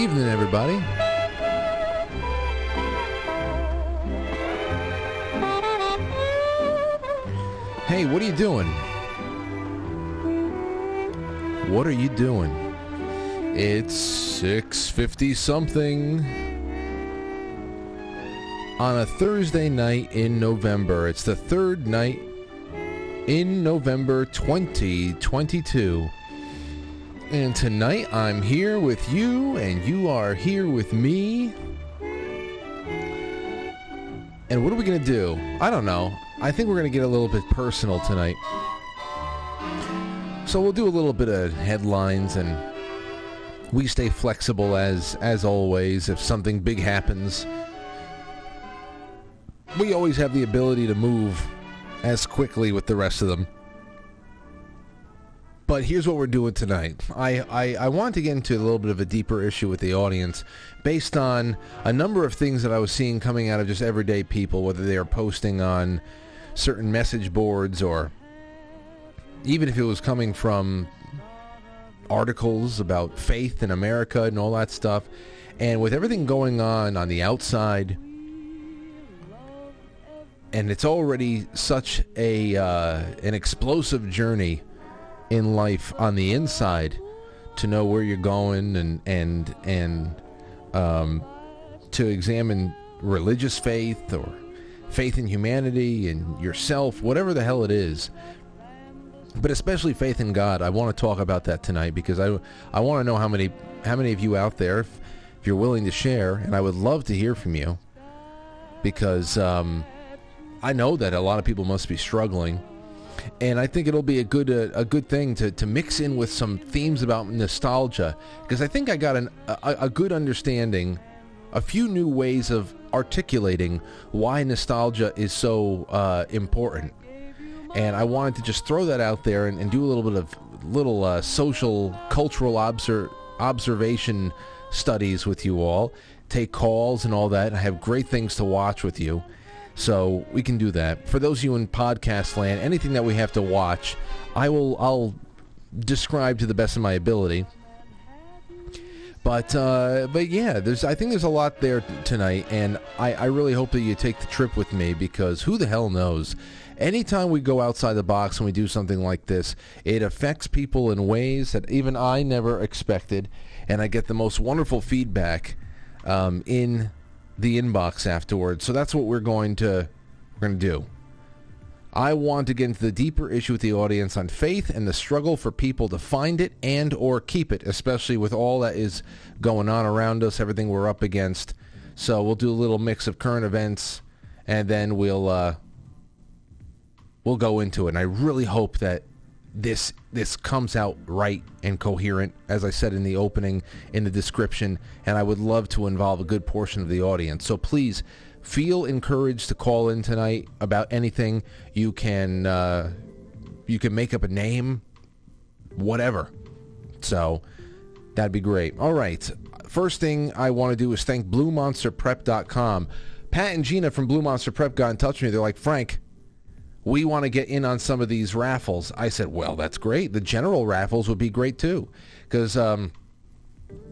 Evening, everybody. Hey, what are you doing? What are you doing? It's 650 something on a Thursday night in November. It's the third night in November 2022. And tonight I'm here with you, and you are here with me. And what are we going to do? I don't know. I think we're going to get a little bit personal tonight. So we'll do a little bit of headlines and we stay flexible as as always if something big happens. We always have the ability to move as quickly with the rest of them. But here's what we're doing tonight. I, I, I want to get into a little bit of a deeper issue with the audience based on a number of things that I was seeing coming out of just everyday people, whether they are posting on certain message boards or even if it was coming from articles about faith in America and all that stuff. And with everything going on on the outside, and it's already such a uh, an explosive journey in life on the inside to know where you're going and and and um, to examine religious faith or faith in humanity and yourself, whatever the hell it is. But especially faith in God. I want to talk about that tonight because I I want to know how many how many of you out there, if, if you're willing to share, and I would love to hear from you because um, I know that a lot of people must be struggling. And I think it'll be a good uh, a good thing to, to mix in with some themes about nostalgia because I think I got an, a, a good understanding, a few new ways of articulating why nostalgia is so uh, important. And I wanted to just throw that out there and, and do a little bit of little uh, social, cultural obser- observation studies with you all, take calls and all that. I have great things to watch with you. So we can do that. For those of you in podcast land, anything that we have to watch, I will I'll describe to the best of my ability. But uh, but yeah, there's I think there's a lot there tonight, and I, I really hope that you take the trip with me because who the hell knows? Anytime we go outside the box and we do something like this, it affects people in ways that even I never expected, and I get the most wonderful feedback um, in the inbox afterwards. So that's what we're going to we're going to do. I want to get into the deeper issue with the audience on faith and the struggle for people to find it and or keep it, especially with all that is going on around us, everything we're up against. So we'll do a little mix of current events, and then we'll uh, we'll go into it. And I really hope that this this comes out right and coherent, as I said in the opening, in the description. And I would love to involve a good portion of the audience. So please feel encouraged to call in tonight about anything. You can uh, you can make up a name, whatever. So that'd be great. All right. First thing I want to do is thank BlueMonsterPrep.com. Pat and Gina from Blue Monster Prep got in touch with me. They're like, Frank, we want to get in on some of these raffles. I said, well, that's great. The general raffles would be great too. Because, um,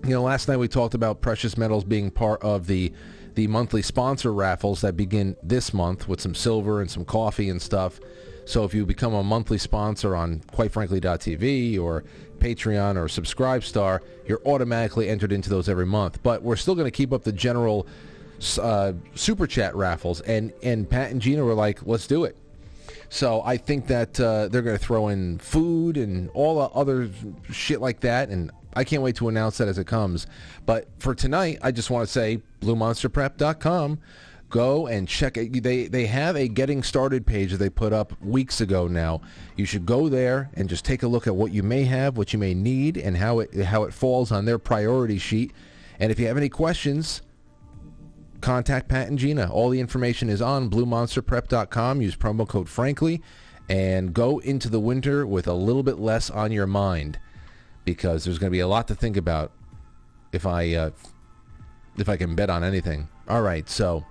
you know, last night we talked about precious metals being part of the the monthly sponsor raffles that begin this month with some silver and some coffee and stuff. So if you become a monthly sponsor on quitefrankly.tv or Patreon or Subscribestar, you're automatically entered into those every month. But we're still going to keep up the general uh, super chat raffles. And, and Pat and Gina were like, let's do it. So I think that uh, they're going to throw in food and all the other shit like that. And I can't wait to announce that as it comes. But for tonight, I just want to say BlueMonsterPrep.com. Go and check it. They they have a getting started page that they put up weeks ago now. You should go there and just take a look at what you may have, what you may need, and how it how it falls on their priority sheet. And if you have any questions, contact Pat and Gina. All the information is on BlueMonsterPrep.com. Use promo code Frankly and go into the winter with a little bit less on your mind because there's going to be a lot to think about if I uh, if I can bet on anything. All right, so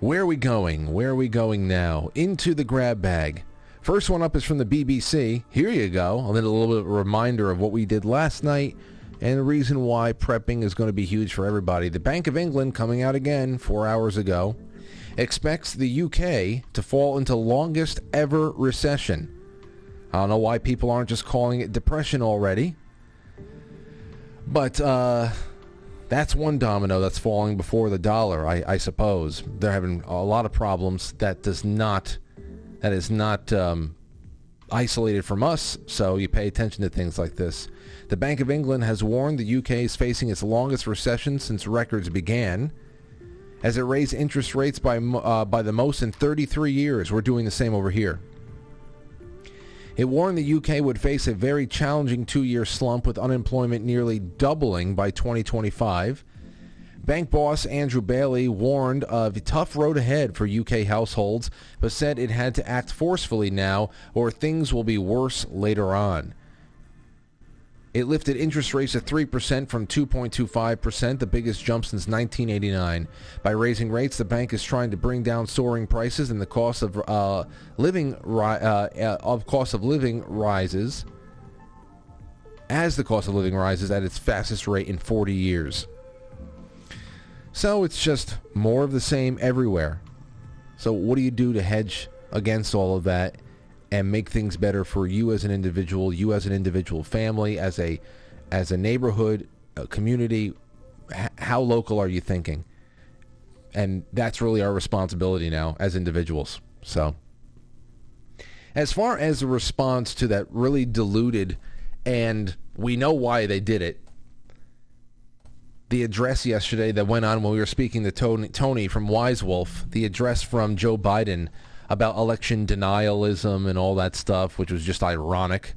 where are we going? Where are we going now? Into the grab bag First one up is from the BBC. Here you go. A little, a little bit of a reminder of what we did last night and the reason why prepping is going to be huge for everybody. The Bank of England, coming out again four hours ago, expects the UK to fall into longest ever recession. I don't know why people aren't just calling it depression already. But uh, that's one domino that's falling before the dollar, I, I, suppose. They're having a lot of problems. That does not, that is not um, isolated from us, so you pay attention to things like this. The Bank of England has warned the UK is facing its longest recession since records began. As it raised interest rates by, uh, by the most in 33 years, we're doing the same over here. It warned the UK would face a very challenging two-year slump with unemployment nearly doubling by 2025. Bank boss Andrew Bailey warned of a tough road ahead for UK households, but said it had to act forcefully now or things will be worse later on. It lifted interest rates to 3% from 2.25%, the biggest jump since 1989. By raising rates, the bank is trying to bring down soaring prices and the cost of uh, living ri- uh, uh, of cost of living rises as the cost of living rises at its fastest rate in 40 years. So it's just more of the same everywhere. So what do you do to hedge against all of that? And make things better for you as an individual, you as an individual family, as a as a neighborhood, a community. H- how local are you thinking? And that's really our responsibility now as individuals. So, as far as the response to that really diluted, and we know why they did it. The address yesterday that went on when we were speaking to Tony, Tony from Wise Wolf, the address from Joe Biden about election denialism and all that stuff, which was just ironic.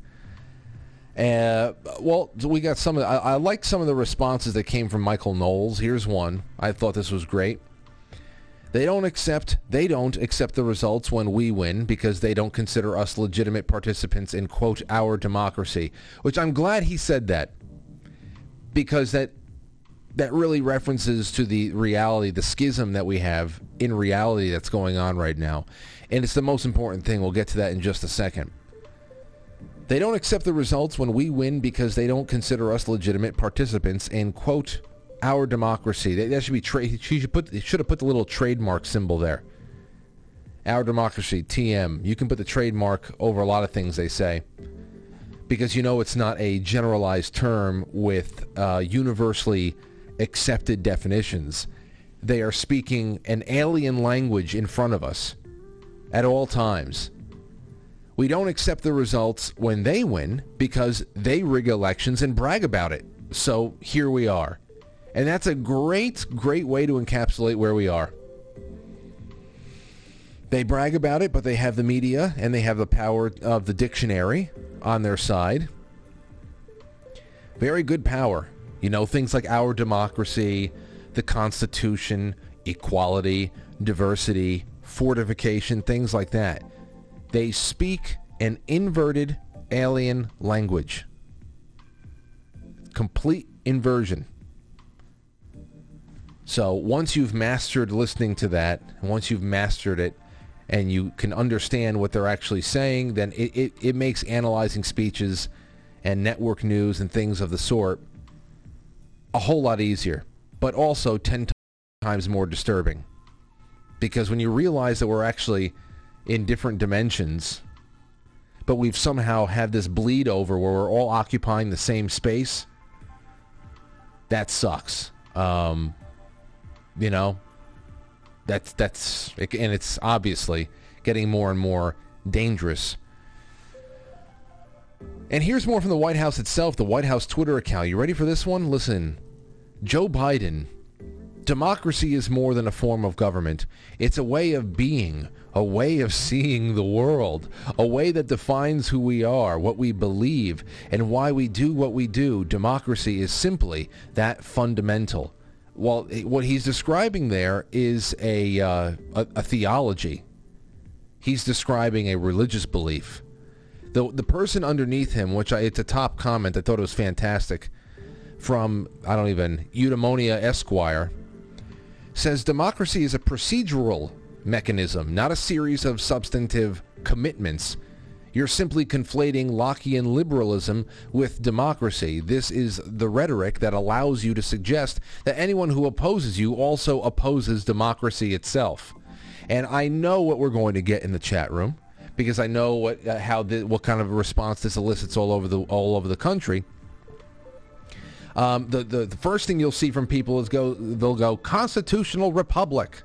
Uh, well, we got some of. The, I, I like some of the responses that came from Michael Knowles. Here's one. I thought this was great. They don't accept. They don't accept the results when we win because they don't consider us legitimate participants in quote our democracy. Which I'm glad he said that because that that really references to the reality, the schism that we have in reality that's going on right now. And it's the most important thing. We'll get to that in just a second. They don't accept the results when we win because they don't consider us legitimate participants in, quote, our democracy. They, that should be trade. She should put. Should have put the little trademark symbol there. Our democracy, TM. You can put the trademark over a lot of things they say, because you know it's not a generalized term with uh, universally accepted definitions. They are speaking an alien language in front of us at all times. We don't accept the results when they win because they rig elections and brag about it. So here we are. And that's a great, great way to encapsulate where we are. They brag about it, but they have the media and they have the power of the dictionary on their side. Very good power. You know, things like our democracy, the Constitution, equality, diversity, fortification, things like that. They speak an inverted alien language. Complete inversion. So once you've mastered listening to that, once you've mastered it, and you can understand what they're actually saying, then it, it, it makes analyzing speeches and network news and things of the sort a whole lot easier, but also 10 times more disturbing because when you realize that we're actually in different dimensions, but we've somehow had this bleed over where we're all occupying the same space, that sucks. Um, you know, that's that's and it's obviously getting more and more dangerous. And here's more from the White House itself, the White House Twitter account. You ready for this one? Listen. Joe Biden democracy is more than a form of government. It's a way of being, a way of seeing the world, a way that defines who we are, what we believe, and why we do what we do. Democracy is simply that fundamental. Well, what he's describing there is a, uh, a, a theology. He's describing a religious belief. The, the person underneath him, which I, it's a top comment, I thought it was fantastic, from, I don't even, Eudaimonia Esquire, says democracy is a procedural mechanism, not a series of substantive commitments You're simply conflating Lockean liberalism with democracy. This is the rhetoric that allows you to suggest that anyone who opposes you also opposes democracy itself. And I know what we're going to get in the chat room because I know what uh, how the, what kind of response this elicits all over the all over the country. Um, the, the the first thing you'll see from people is go they'll go constitutional republic.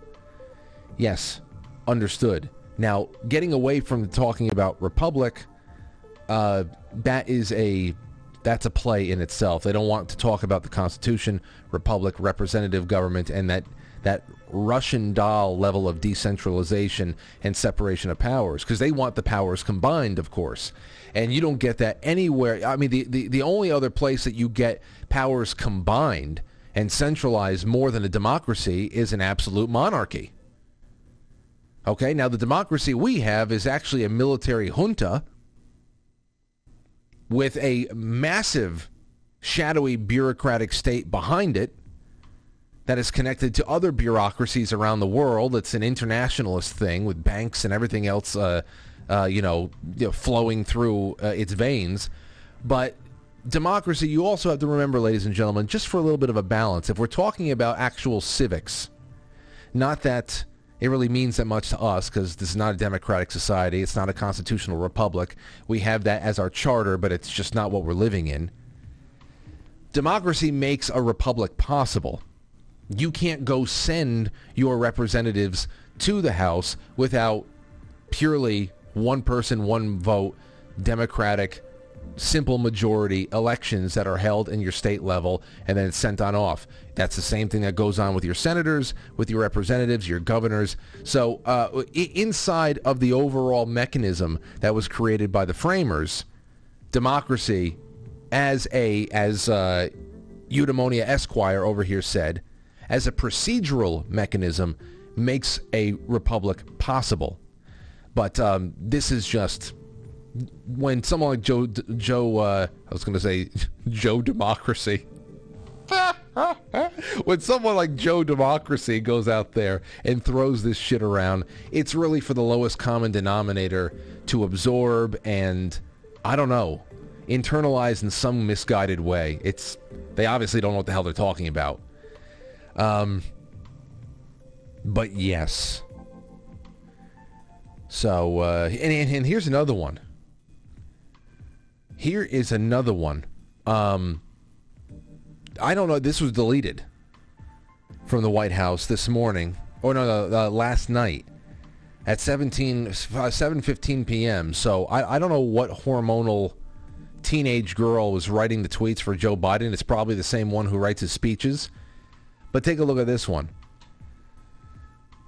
Yes, understood. Now, getting away from talking about republic, uh, that is a that's a play in itself. They don't want to talk about the Constitution, republic, representative government, and that that Russian doll level of decentralization and separation of powers because they want the powers combined, of course. And you don't get that anywhere. I mean, the, the, the only other place that you get powers combined and centralized more than a democracy is an absolute monarchy. Okay, now the democracy we have is actually a military junta with a massive shadowy bureaucratic state behind it that is connected to other bureaucracies around the world. It's an internationalist thing with banks and everything else, uh, uh, you, know, you, know, flowing through uh, its veins. But democracy, you also have to remember, ladies and gentlemen, just for a little bit of a balance, if we're talking about actual civics, not that it really means that much to us because this is not a democratic society. It's not a constitutional republic. We have that as our charter, but it's just not what we're living in. Democracy makes a republic possible. You can't go send your representatives to the House without purely one person, one vote, democratic simple majority elections that are held in your state level and then sent on off. That's the same thing that goes on with your senators, with your representatives, your governors. So uh, inside of the overall mechanism that was created by the framers, democracy, as a as uh, Eudaimonia Esquire over here said, as a procedural mechanism, makes a republic possible. But um, this is just when someone like Joe Joe uh, I was going to say Joe Democracy. when someone like Joe Democracy goes out there and throws this shit around, it's really for the lowest common denominator to absorb and I don't know, internalize in some misguided way. It's they obviously don't know what the hell they're talking about. Um, but yes. So uh, and, and, and here's another one. Here is another one. Um, I don't know. This was deleted from the White House this morning, or no, uh, last night at 17, 7.15 uh, p.m. So I, I don't know what hormonal teenage girl was writing the tweets for Joe Biden. It's probably the same one who writes his speeches. But take a look at this one.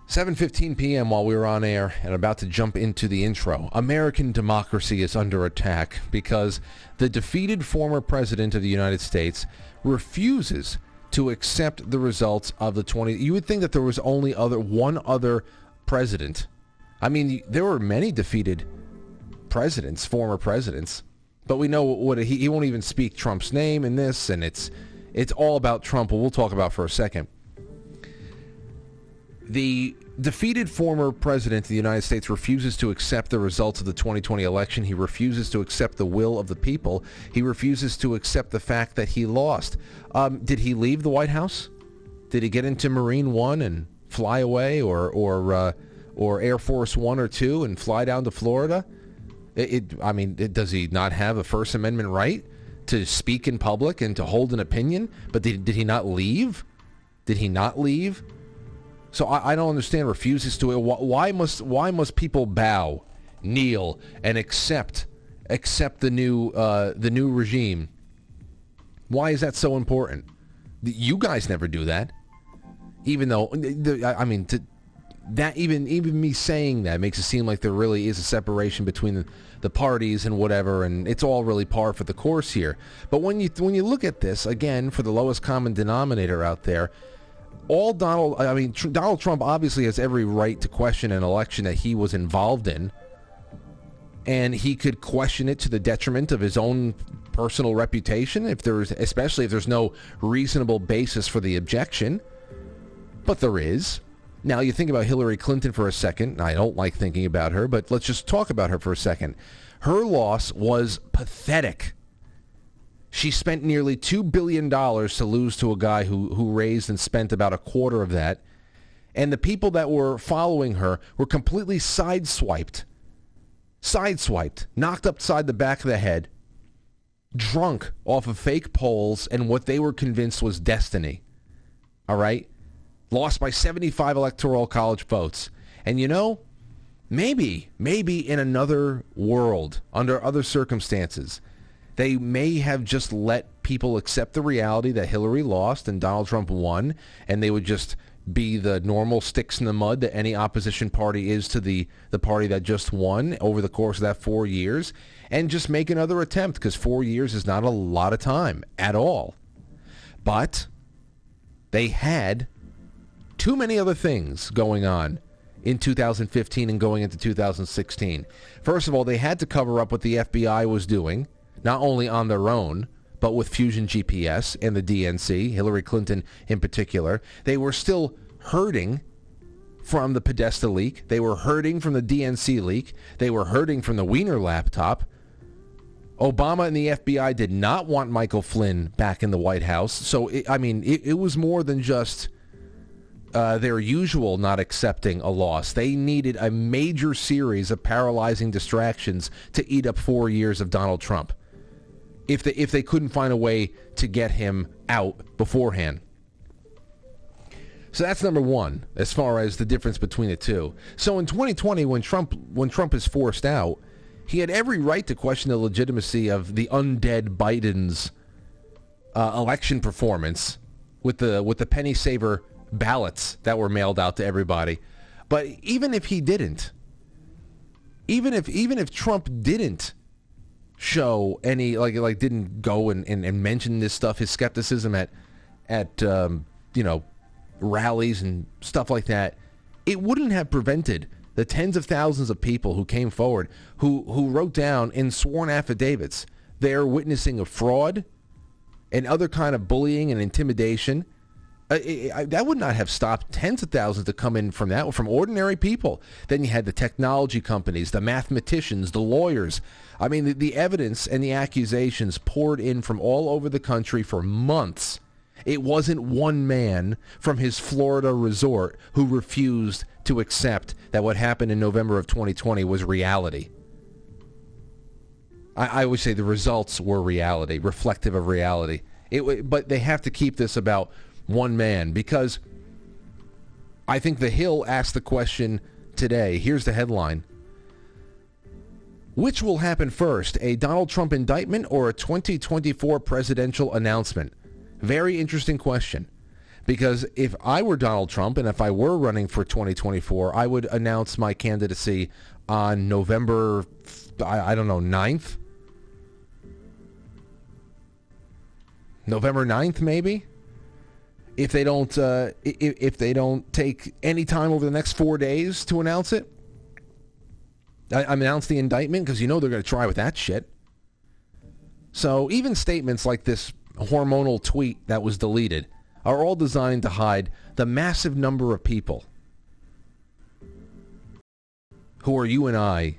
7:15 p.m. while we were on air and about to jump into the intro. American democracy is under attack because the defeated former president of the United States refuses to accept the results of the 20 You would think that there was only other one other president. I mean, there were many defeated presidents, former presidents, but we know what he, he won't even speak Trump's name in this and it's it's all about Trump. We'll talk about for a second. The defeated former president of the United States refuses to accept the results of the 2020 election. He refuses to accept the will of the people. He refuses to accept the fact that he lost. Um, did he leave the White House? Did he get into Marine One and fly away, or or uh, or Air Force One or two and fly down to Florida? It, it I mean, it, does he not have a First Amendment right to speak in public and to hold an opinion? But did, did he not leave? Did he not leave? So I, I don't understand. Refuses to. Why must why must people bow, kneel, and accept accept the new uh, the new regime? Why is that so important? You guys never do that. Even though I mean, to, that even even me saying that makes it seem like there really is a separation between the, the parties and whatever, and it's all really par for the course here. But when you when you look at this again, for the lowest common denominator out there, all Donald, I mean, Tr- Donald Trump obviously has every right to question an election that he was involved in. And he could question it to the detriment of his own personal reputation, if there's, especially if there's no reasonable basis for the objection. But there is. Now, you think about Hillary Clinton for a second. I don't like thinking about her, but let's just talk about her for a second. Her loss was pathetic. She spent nearly $2 billion to lose to a guy who, who raised and spent about a quarter of that. And the people that were following her were completely sideswiped. Sideswiped, knocked upside the back of the head, drunk off of fake polls and what they were convinced was destiny. All right? Lost by 75 electoral college votes. And you know, maybe, maybe in another world, under other circumstances, they may have just let people accept the reality that Hillary lost and Donald Trump won, and they would just be the normal sticks in the mud that any opposition party is to the, the party that just won over the course of that four years, and just make another attempt because four years is not a lot of time at all. But they had too many other things going on in 2015 and going into 2016. First of all, they had to cover up what the FBI was doing not only on their own, but with Fusion GPS and the DNC, Hillary Clinton in particular. They were still hurting from the Podesta leak. They were hurting from the DNC leak. They were hurting from the Wiener laptop. Obama and the FBI did not want Michael Flynn back in the White House. So, it, I mean, it, it, was more than just uh, their usual not accepting a loss. They needed a major series of paralyzing distractions to eat up four years of Donald Trump if they if they couldn't find a way to get him out beforehand. So that's number one as far as the difference between the two. So in 2020, when Trump when Trump is forced out, he had every right to question the legitimacy of the undead Biden's uh, election performance with the with the penny saver ballots that were mailed out to everybody. But even if he didn't, even if even if Trump didn't show any like like didn't go and, and, and mention this stuff his skepticism at at um, you know rallies and stuff like that it wouldn't have prevented the tens of thousands of people who came forward who who wrote down in sworn affidavits they're witnessing a fraud and other kind of bullying and intimidation it, I, that would not have stopped tens of thousands to come in from that from ordinary people. Then you had the technology companies, the mathematicians, the lawyers. I mean, the, the evidence and the accusations poured in from all over the country for months. It wasn't one man from his Florida resort who refused to accept that what happened in November of 2020 was reality. I, I would say the results were reality, reflective of reality. It, but they have to keep this about one man because I think The Hill asked the question today. Here's the headline. Which will happen first, a Donald Trump indictment or a 2024 presidential announcement? Very interesting question. Because if I were Donald Trump and if I were running for 2024, I would announce my candidacy on November, I, don't know, 9th? November 9th, maybe? If they don't uh, if, if they don't take any time over the next four days to announce it. I, I announce the indictment because you know they're going to try with that shit. So even statements like this hormonal tweet that was deleted are all designed to hide the massive number of people who are you and I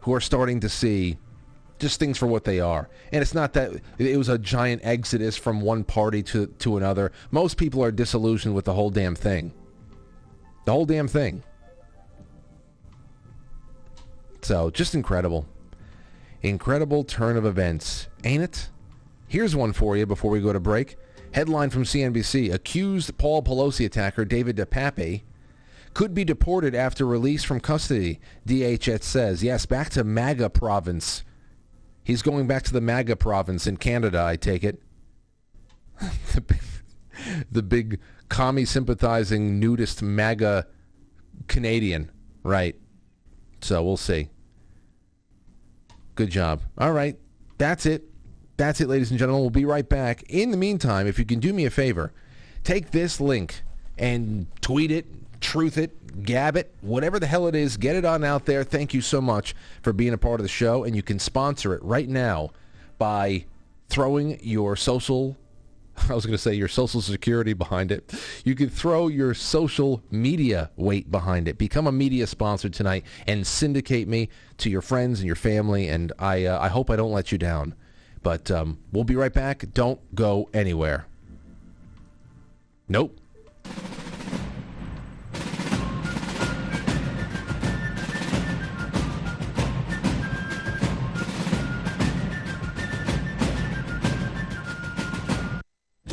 who are starting to see just things for what they are. And it's not that it was a giant exodus from one party to, to another. Most people are disillusioned with the whole damn thing. The whole damn thing. So, just incredible. Incredible turn of events, ain't it? Here's one for you before we go to break. Headline from CNBC. Accused Paul Pelosi attacker David DePape could be deported after release from custody, DHS says. Yes, back to MAGA province He's going back to the MAGA province in Canada, I take it. the, big, the big commie sympathizing nudist MAGA Canadian, right? So we'll see. Good job. All right. That's it. That's it, ladies and gentlemen. We'll be right back. In the meantime, if you can do me a favor, take this link and tweet it, truth it, gab it, whatever the hell it is, get it on out there. Thank you so much for being a part of the show, and you can sponsor it right now by throwing your social I was going to say your social security behind it. You can throw your social media weight behind it. Become a media sponsor tonight and syndicate me to your friends and your family. And I, uh, I hope I don't let you down. But um, we'll be right back. Don't go anywhere. Nope.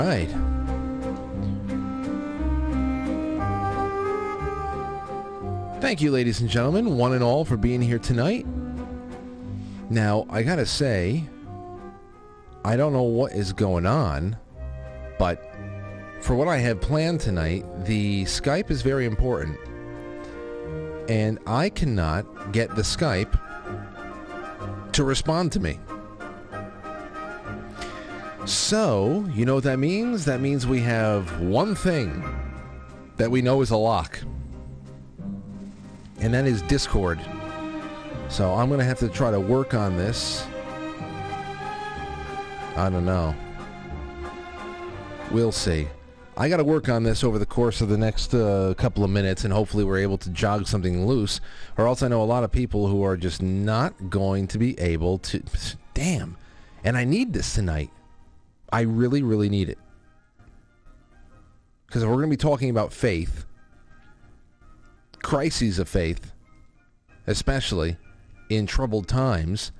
Right. Thank you, ladies and gentlemen, one and all, for being here tonight. Now, I gotta say, I don't know what is going on, but for what I have planned tonight, the Skype is very important. And I cannot get the Skype to respond to me. So, you know what that means? That means we have one thing that we know is a lock. And that is Discord. So I'm going to have to try to work on this. I don't know. We'll see. I got to work on this over the course of the next uh, couple of minutes, and hopefully we're able to jog something loose. Or else I know a lot of people who are just not going to be able to. Damn. And I need this tonight. I really, really need it. Because if we're going to be talking about faith, crises of faith, especially in troubled times,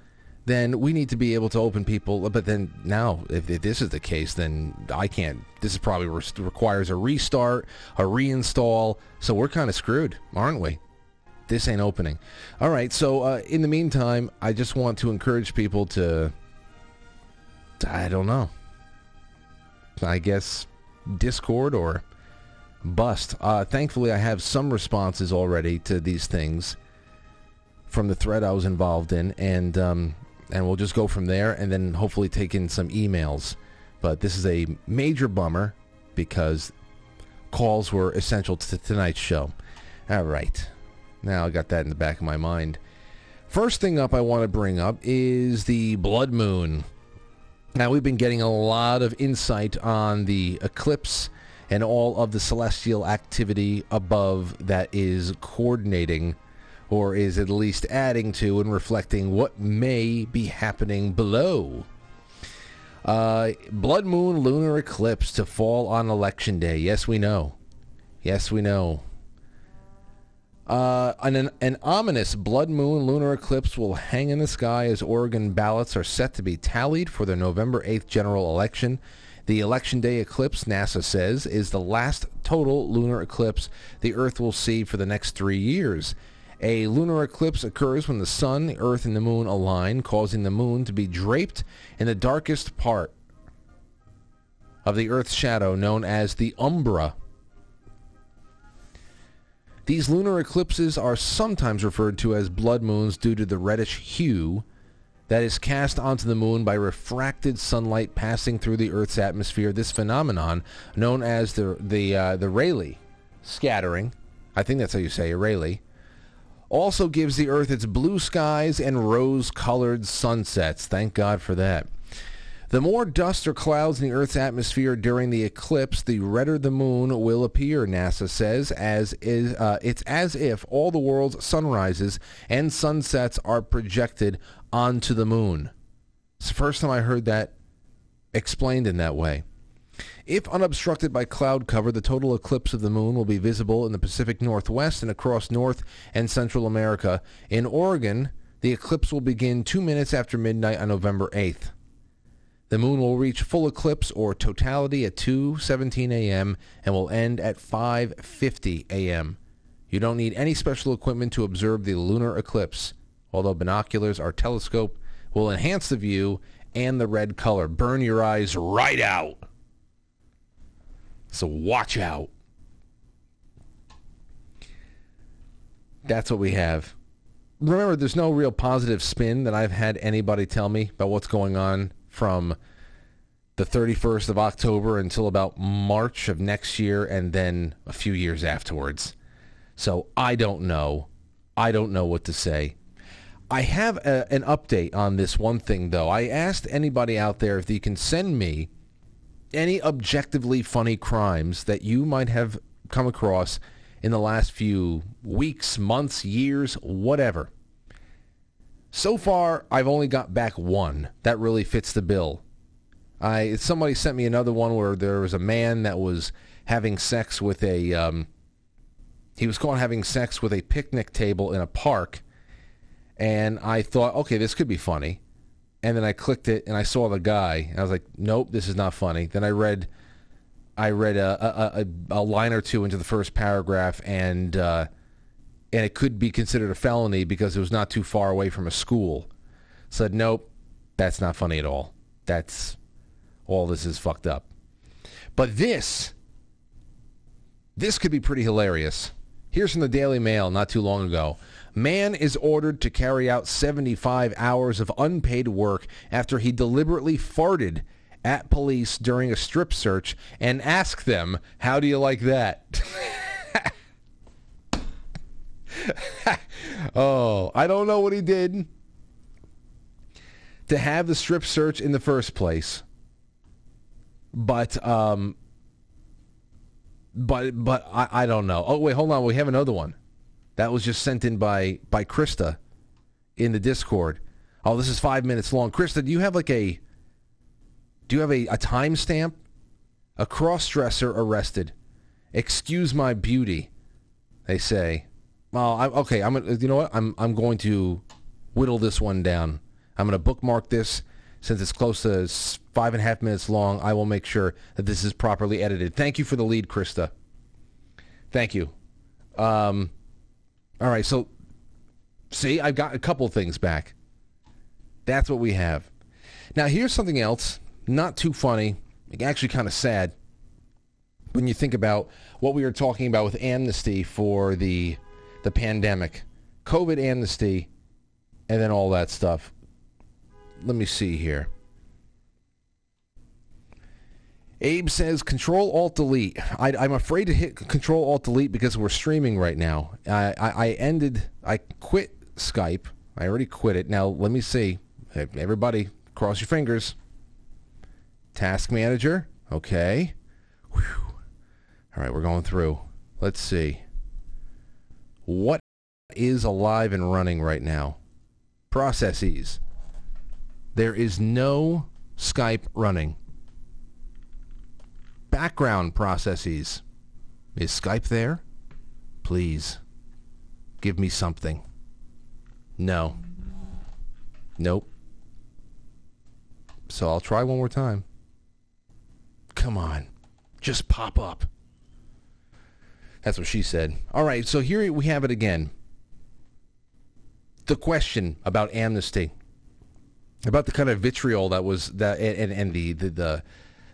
then we need to be able to open people. But then now, if, if this is the case, then I can't. This is probably re- requires a restart, a reinstall. So we're kind of screwed, aren't we? This ain't opening. All right. So uh, in the meantime, I just want to encourage people to. I don't know. I guess Discord or bust. Uh, thankfully, I have some responses already to these things from the thread I was involved in, and um, and we'll just go from there, and then hopefully take in some emails. But this is a major bummer because calls were essential to tonight's show. All right, now I got that in the back of my mind. First thing up I want to bring up is the blood moon. Now, we've been getting a lot of insight on the eclipse and all of the celestial activity above that is coordinating or is at least adding to and reflecting what may be happening below. Uh, blood moon lunar eclipse to fall on election day. Yes, we know. Yes, we know. Uh, an, an ominous blood moon lunar eclipse will hang in the sky as Oregon ballots are set to be tallied for the November 8th general election. The election day eclipse, NASA says, is the last total lunar eclipse the Earth will see for the next three years. A lunar eclipse occurs when the sun, the earth, and the moon align, causing the moon to be draped in the darkest part of the Earth's shadow known as the umbra. These lunar eclipses are sometimes referred to as blood moons due to the reddish hue that is cast onto the moon by refracted sunlight passing through the Earth's atmosphere. This phenomenon, known as the the uh, the Rayleigh scattering, I think that's how you say it, Rayleigh, also gives the Earth its blue skies and rose-colored sunsets. Thank God for that. The more dust or clouds in the Earth's atmosphere during the eclipse, the redder the moon will appear, NASA says, as is, uh, it's as if all the world's sunrises and sunsets are projected onto the moon. It's the first time I heard that explained in that way. If unobstructed by cloud cover, the total eclipse of the moon will be visible in the Pacific Northwest and across North and Central America. In Oregon, the eclipse will begin two minutes after midnight on November 8th. The moon will reach full eclipse or totality at 2:17 a.m. and will end at 5:50 a.m. You don't need any special equipment to observe the lunar eclipse, although binoculars or telescope will enhance the view and the red color. Burn your eyes right out. So watch out. That's what we have. Remember, there's no real positive spin that I've had anybody tell me about what's going on from the 31st of October until about March of next year and then a few years afterwards. So I don't know. I don't know what to say. I have a, an update on this one thing, though. I asked anybody out there if they can send me any objectively funny crimes that you might have come across in the last few weeks, months, years, whatever. So far, I've only got back one that really fits the bill. I somebody sent me another one where there was a man that was having sex with a um, he was caught having sex with a picnic table in a park, and I thought, okay, this could be funny. And then I clicked it and I saw the guy, and I was like, nope, this is not funny. Then I read, I read a a, a, a line or two into the first paragraph, and uh, and it could be considered a felony because it was not too far away from a school. Said, nope, that's not funny at all. That's all this is fucked up. But this, this could be pretty hilarious. Here's from the Daily Mail not too long ago. Man is ordered to carry out 75 hours of unpaid work after he deliberately farted at police during a strip search and asked them, how do you like that? oh, I don't know what he did to have the strip search in the first place. But um but but I, I don't know. Oh wait, hold on. We have another one. That was just sent in by by Krista in the Discord. Oh, this is five minutes long. Krista, do you have like a do you have a, a timestamp? A cross-dresser arrested. Excuse my beauty, they say. Well, I, okay, I'm you know what? I'm I'm going to whittle this one down. I'm going to bookmark this since it's close to five and a half minutes long. I will make sure that this is properly edited. Thank you for the lead, Krista. Thank you. Um, all right, so see, I've got a couple things back. That's what we have. Now, here's something else, not too funny, actually kind of sad when you think about what we were talking about with amnesty for the the pandemic, COVID amnesty, and then all that stuff. Let me see here. Abe says Control Alt Delete. I, am afraid to hit Control Alt Delete because we're streaming right now. I, I, I ended. I quit Skype. I already quit it. Now let me see. Everybody, cross your fingers. Task Manager. Okay. Whew. All right, we're going through. Let's see. What is alive and running right now? Processes. There is no Skype running background processes. Is Skype there? Please, give me something. No. Nope. So I'll try one more time. Come on. Just pop up. That's what she said. All right, so here we have it again. The question about amnesty, about the kind of vitriol that was that, and, and the, the the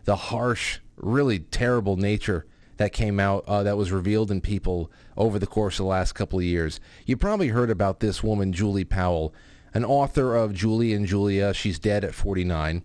the harsh really terrible nature that came out uh, that was revealed in people over the course of the last couple of years. You probably heard about this woman, Julie Powell, an author of Julie and Julia. She's dead at 49.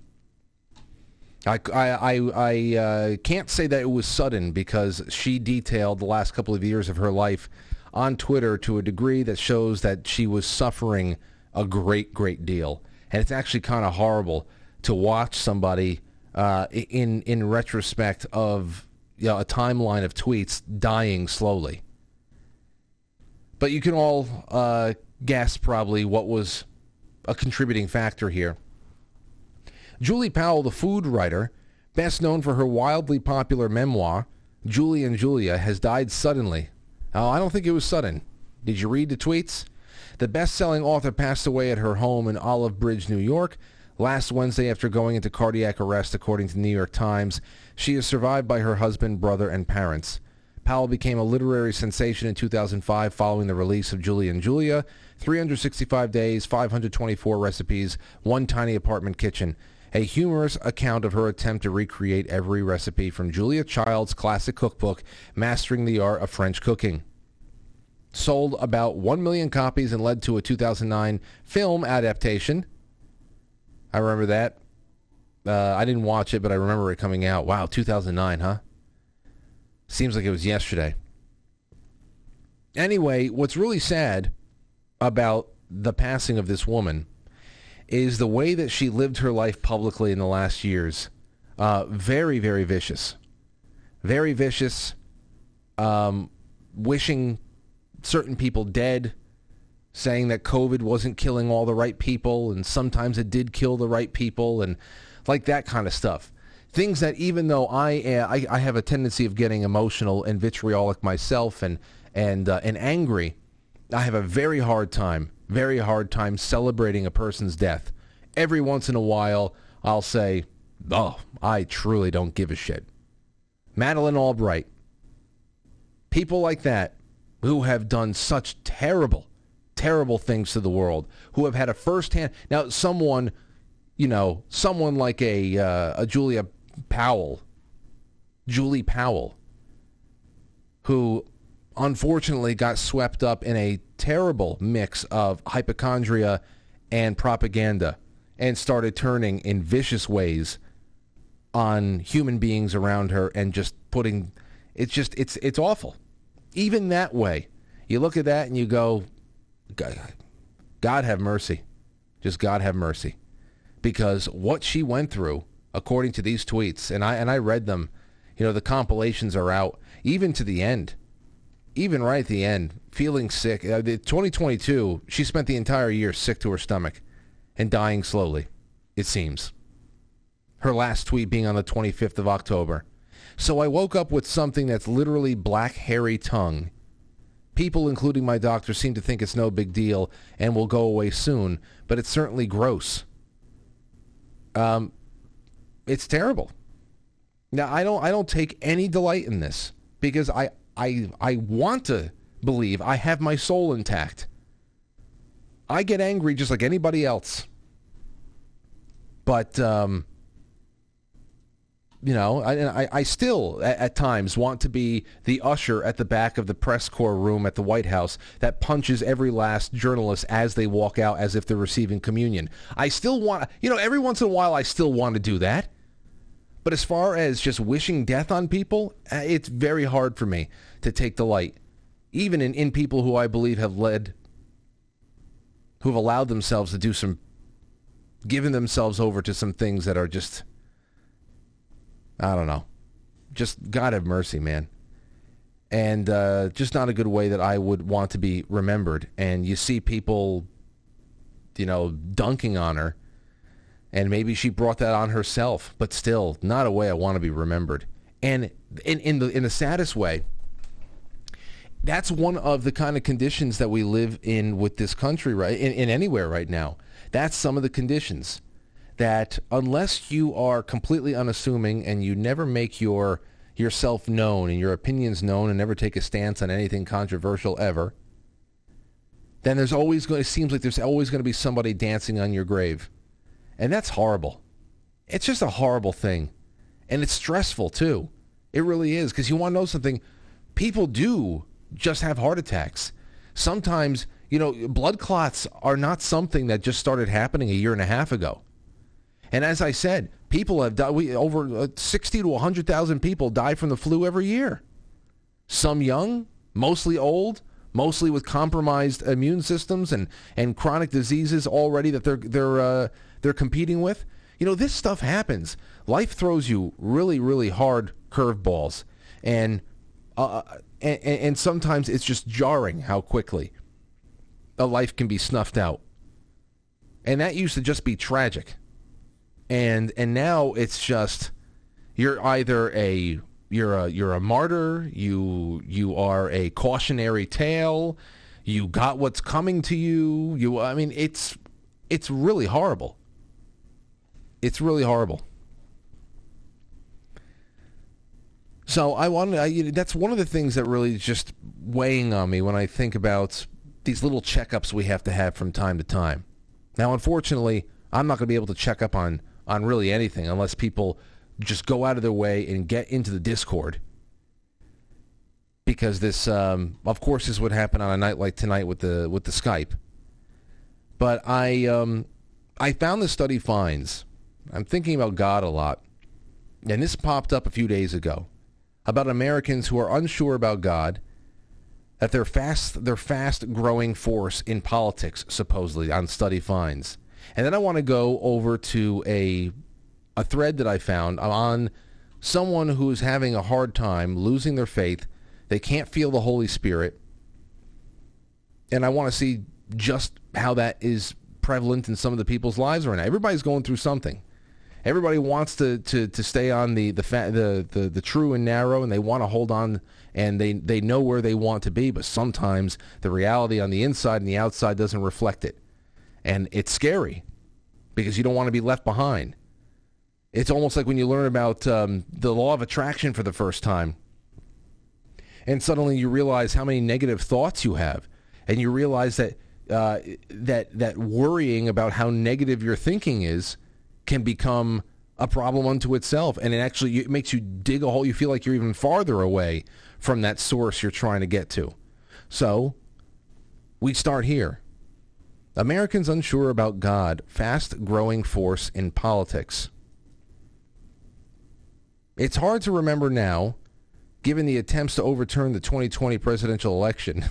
I, I, I, uh, can't say that it was sudden because she detailed the last couple of years of her life on Twitter to a degree that shows that she was suffering a great, great deal. And it's actually kind of horrible to watch somebody uh, in in retrospect of you know, a timeline of tweets dying slowly. But you can all uh, guess probably what was a contributing factor here. Julie Powell, the food writer, best known for her wildly popular memoir, Julie and Julia, has died suddenly. Oh, I don't think it was sudden. Did you read the tweets? The best-selling author passed away at her home in Olivebridge, New York, last Wednesday after going into cardiac arrest, according to the New York Times. She is survived by her husband, brother, and parents. Powell became a literary sensation in 2005 following the release of Julie and Julia, 365 Days, 524 Recipes, One Tiny Apartment Kitchen, a humorous account of her attempt to recreate every recipe from Julia Child's classic cookbook, Mastering the Art of French Cooking sold about 1 million copies and led to a 2009 film adaptation. I remember that. Uh, I didn't watch it, but I remember it coming out. Wow, 2009, huh? Seems like it was yesterday. Anyway, what's really sad about the passing of this woman is the way that she lived her life publicly in the last years. Uh, very, very vicious. Very vicious. Um, wishing certain people dead, saying that COVID wasn't killing all the right people, and sometimes it did kill the right people, and like that kind of stuff. Things that even though I, uh, I, I have a tendency of getting emotional and vitriolic myself and and uh, and angry, I have a very hard time, very hard time celebrating a person's death. Every once in a while, I'll say, "Oh, I truly don't give a shit." Madeleine Albright. People like that who have done such terrible, terrible things to the world, who have had a firsthand. Now, someone, you know, someone like a uh, a Julia Powell, Julie Powell, who unfortunately got swept up in a terrible mix of hypochondria and propaganda and started turning in vicious ways on human beings around her and just putting it's just it's it's awful even that way, you look at that and you go, God have mercy. Just God have mercy. Because what she went through, according to these tweets, and I and I read them, you know, the compilations are out, even to the end. Even right at the end, feeling sick. Uh, 2022, she spent the entire year sick to her stomach and dying slowly, it seems. Her last tweet being on the 25th of October. So I woke up with something that's literally black hairy tongue. People, including my doctor, seem to think it's no big deal and will go away soon, but it's certainly gross. Um, it's terrible. Now I don't I don't take any delight in this because I I I want to believe I have my soul intact. I get angry just like anybody else. But um, you know, I, I, I still at, at, times want to be the usher at the back of the press corps room at the White House that punches every last journalist as they walk out as if they're receiving communion. I still want, you know, every once in a while I still want to do that. But as far as just wishing death on people, uh, it's very hard for me to take delight, even in, in people who I believe have led, who've allowed themselves to do some, given themselves over to some things that are just I don't know. Just God have mercy, man. And uh, just not a good way that I would want to be remembered. And you see people, you know, dunking on her. And maybe she brought that on herself, but still, not a way I want to be remembered. And in, in the in the saddest way, that's one of the kind of conditions that we live in with this country, right? In, in anywhere right now. That's some of the conditions that unless you are completely unassuming and you never make your yourself known and your opinions known and never take a stance on anything controversial ever, then there's always going. It seems like there's always going to be somebody dancing on your grave, and that's horrible. It's just a horrible thing, and it's stressful too. It really is because you want to know something. People do just have heart attacks. Sometimes, you know, blood clots are not something that just started happening a year and a half ago. And as I said, people have died. We, over uh, 60 to 100,000 people die from the flu every year. Some young, mostly old, mostly with compromised immune systems and, and chronic diseases already that they're they're uh, they're competing with. You know, this stuff happens. Life throws you really really hard curveballs, and, uh, and and sometimes it's just jarring how quickly a life can be snuffed out. And that used to just be tragic. and and now it's just you're either a you're a you're a martyr, you you are a cautionary tale, you got what's coming to you. You I mean it's it's really horrible. It's really horrible. So I want to. That's one of the things that really is just weighing on me when I think about these little checkups we have to have from time to time. Now, unfortunately, I'm not going to be able to check up on on really anything unless people just go out of their way and get into the Discord. Because this, um, of course, this would happen on a night like tonight with the with the Skype. But I um, I found the study finds. I'm thinking about God a lot, and this popped up a few days ago about Americans who are unsure about God, that they're fast they're fast growing force in politics supposedly on study finds. And then I want to go over to a a thread that I found on someone who is having a hard time losing their faith. They can't feel the Holy Spirit. And I want to see just how that is prevalent in some of the people's lives right now. Everybody's going through something. Everybody wants to, to, to stay on the the, fa- the the the true and narrow, and they want to hold on, and they they know where they want to be. But sometimes the reality on the inside and the outside doesn't reflect it, and it's scary because you don't want to be left behind. It's almost like when you learn about um, the law of attraction for the first time, and suddenly you realize how many negative thoughts you have, and you realize that uh, that that worrying about how negative your thinking is can become a problem unto itself, and it actually it makes you dig a hole. You feel like you're even farther away from that source you're trying to get to. So we start here. Americans unsure about God, fast growing force in politics. It's hard to remember now, given the attempts to overturn the 2020 presidential election.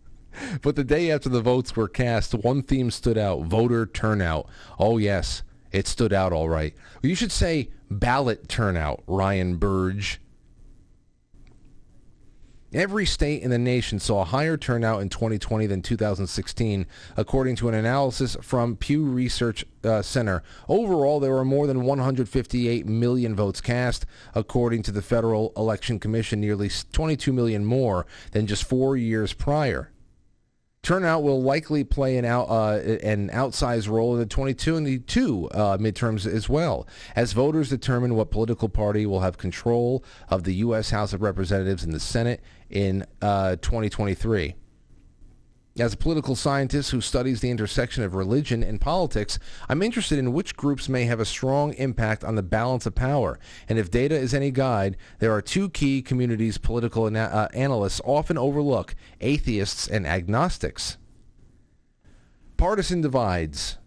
but the day after the votes were cast, one theme stood out voter turnout. Oh, yes, it stood out all right. You should say ballot turnout, Ryan Burge. Every state in the nation saw a higher turnout in 2020 than 2016, according to an analysis from Pew Research uh, Center. Overall, there were more than 158 million votes cast, according to the Federal Election Commission, nearly 22 million more than just four years prior. Turnout will likely play an out uh, an outsized role in the 22 and the two uh, midterms as well, as voters determine what political party will have control of the U.S. House of Representatives and the Senate in uh, 2023. As a political scientist who studies the intersection of religion and politics, I'm interested in which groups may have a strong impact on the balance of power. And if data is any guide, there are two key communities political ana- uh, analysts often overlook atheists and agnostics. Partisan divides.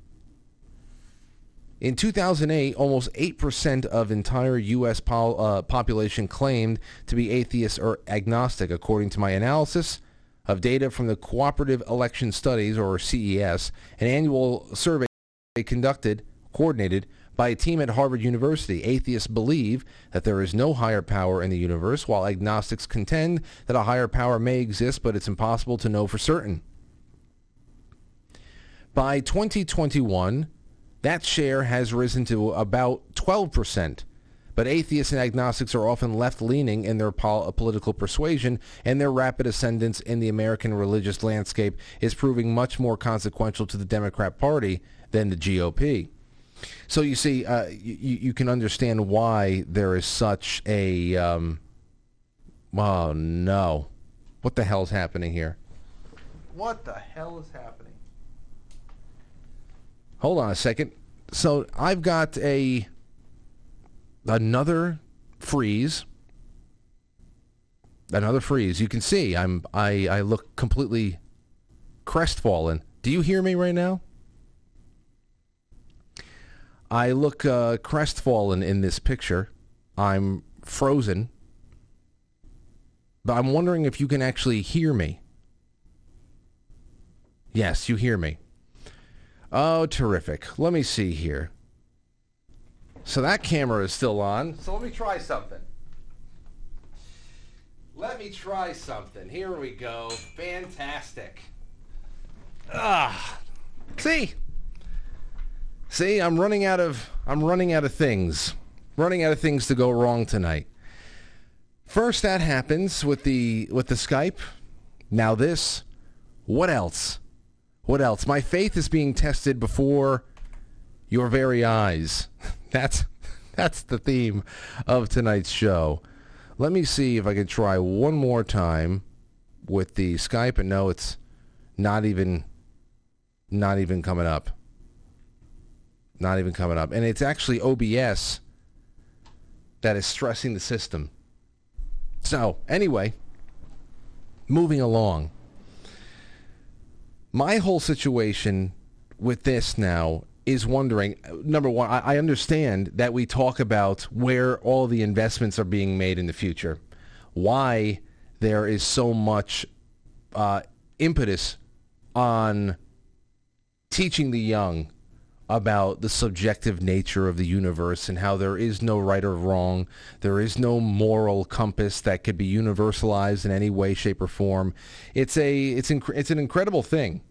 In 2008, almost 8% of entire U.S. Pol- uh, population claimed to be atheist or agnostic, according to my analysis of data from the Cooperative Election Studies, or CES, an annual survey conducted, coordinated by a team at Harvard University. Atheists believe that there is no higher power in the universe, while agnostics contend that a higher power may exist, but it's impossible to know for certain. By 2021, that share has risen to about 12%. But atheists and agnostics are often left-leaning in their pol- political persuasion, and their rapid ascendance in the American religious landscape is proving much more consequential to the Democrat Party than the GOP. So you see, uh, you, you can understand why there is such a. Um, oh no! What the hell is happening here? What the hell is happening? Hold on a second. So I've got a another freeze. Another freeze. You can see I'm I, I look completely crestfallen. Do you hear me right now? I look uh, crestfallen in this picture. I'm frozen. But I'm wondering if you can actually hear me. Yes, you hear me. Oh, terrific. Let me see here. So that camera is still on. So let me try something. Let me try something. Here we go. Fantastic. Ah. See? See, I'm running out of I'm running out of things. Running out of things to go wrong tonight. First that happens with the with the Skype. Now this. What else? What else? My faith is being tested before your very eyes. That's that's the theme of tonight's show. Let me see if I can try one more time with the Skype and no it's not even not even coming up. Not even coming up. And it's actually OBS that is stressing the system. So, anyway, moving along. My whole situation with this now is wondering number one, I, I understand that we talk about where all the investments are being made in the future, why there is so much uh, impetus on teaching the young about the subjective nature of the universe and how there is no right or wrong. There is no moral compass that could be universalized in any way, shape, or form. It's a it's inc- it's an incredible thing.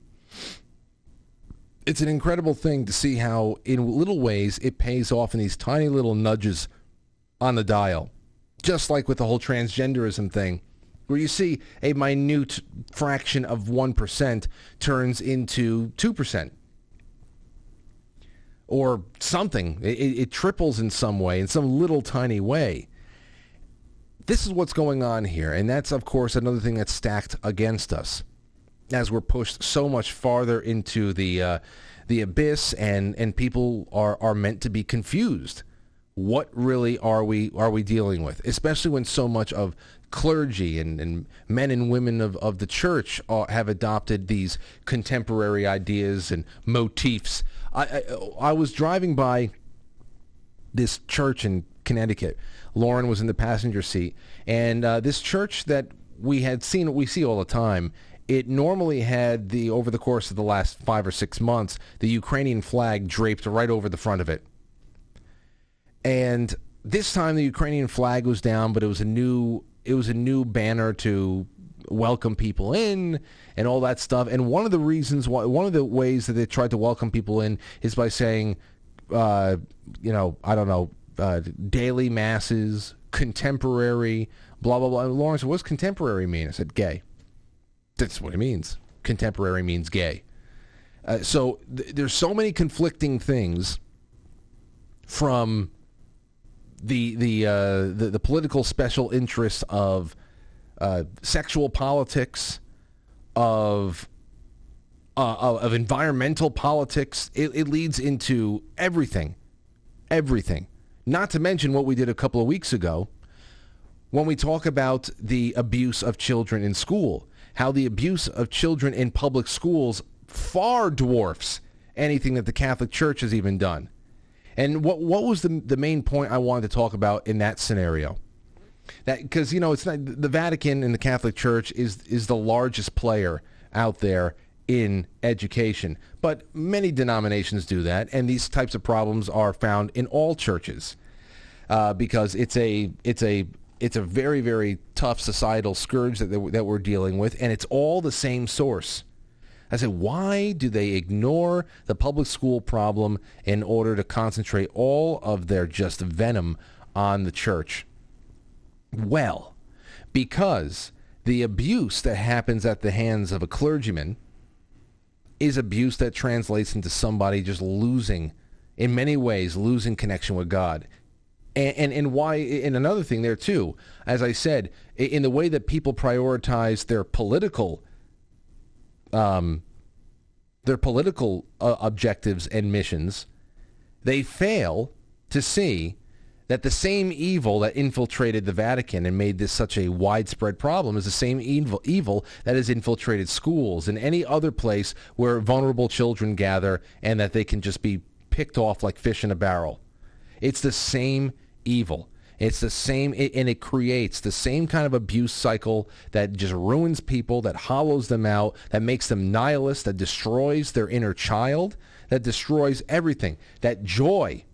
It's an incredible thing to see how, in little ways, it pays off in these tiny little nudges on the dial. Just like with the whole transgenderism thing, where you see a minute fraction of 1% turns into 2% or something. It, it, triples in some way, in some little tiny way. This is what's going on here, and that's, of course, another thing that's stacked against us as we're pushed so much farther into the uh, the abyss, and, and people are, are meant to be confused. What really are we are we dealing with? Especially when so much of clergy and, and men and women of, of the church are, have adopted these contemporary ideas and motifs I, I, I was driving by this church in Connecticut. Lauren was in the passenger seat, and uh, this church that we had seen, we see all the time. It normally had the over the course of the last five or six months, the Ukrainian flag draped right over the front of it. And this time, the Ukrainian flag was down, but it was a new it was a new banner to welcome people in and all that stuff. And one of the reasons why, one of the ways that they tried to welcome people in is by saying, uh, you know, I don't know, uh, daily masses, contemporary, blah, blah, blah. And Lawrence, what does contemporary mean? I said, gay. That's what it means. Contemporary means gay. Uh, so th- there's so many conflicting things from the the, uh, the the political special interests of uh, sexual politics, of uh, of environmental politics. It, it leads into everything, everything. Not to mention what we did a couple of weeks ago when we talk about the abuse of children in school, how the abuse of children in public schools far dwarfs anything that the Catholic Church has even done. And what what was the the main point I wanted to talk about in that scenario? That because you know it's not the Vatican and the Catholic Church is is the largest player out there in education, but many denominations do that, and these types of problems are found in all churches uh, because it's a it's a it's a very very tough societal scourge that that we're dealing with, and it's all the same source. I said, why do they ignore the public school problem in order to concentrate all of their just venom on the church? well because the abuse that happens at the hands of a clergyman is abuse that translates into somebody just losing, in many ways, losing connection with God. And, and, and why, and another thing there too, as I said, in the way that people prioritize their political, um, their political uh, objectives and missions, they fail to see that the same evil that infiltrated the Vatican and made this such a widespread problem is the same evil, evil that has infiltrated schools and any other place where vulnerable children gather and that they can just be picked off like fish in a barrel. It's the same evil. It's the same, and it creates the same kind of abuse cycle that just ruins people, that hollows them out, that makes them nihilist, that destroys their inner child, that destroys everything. That joy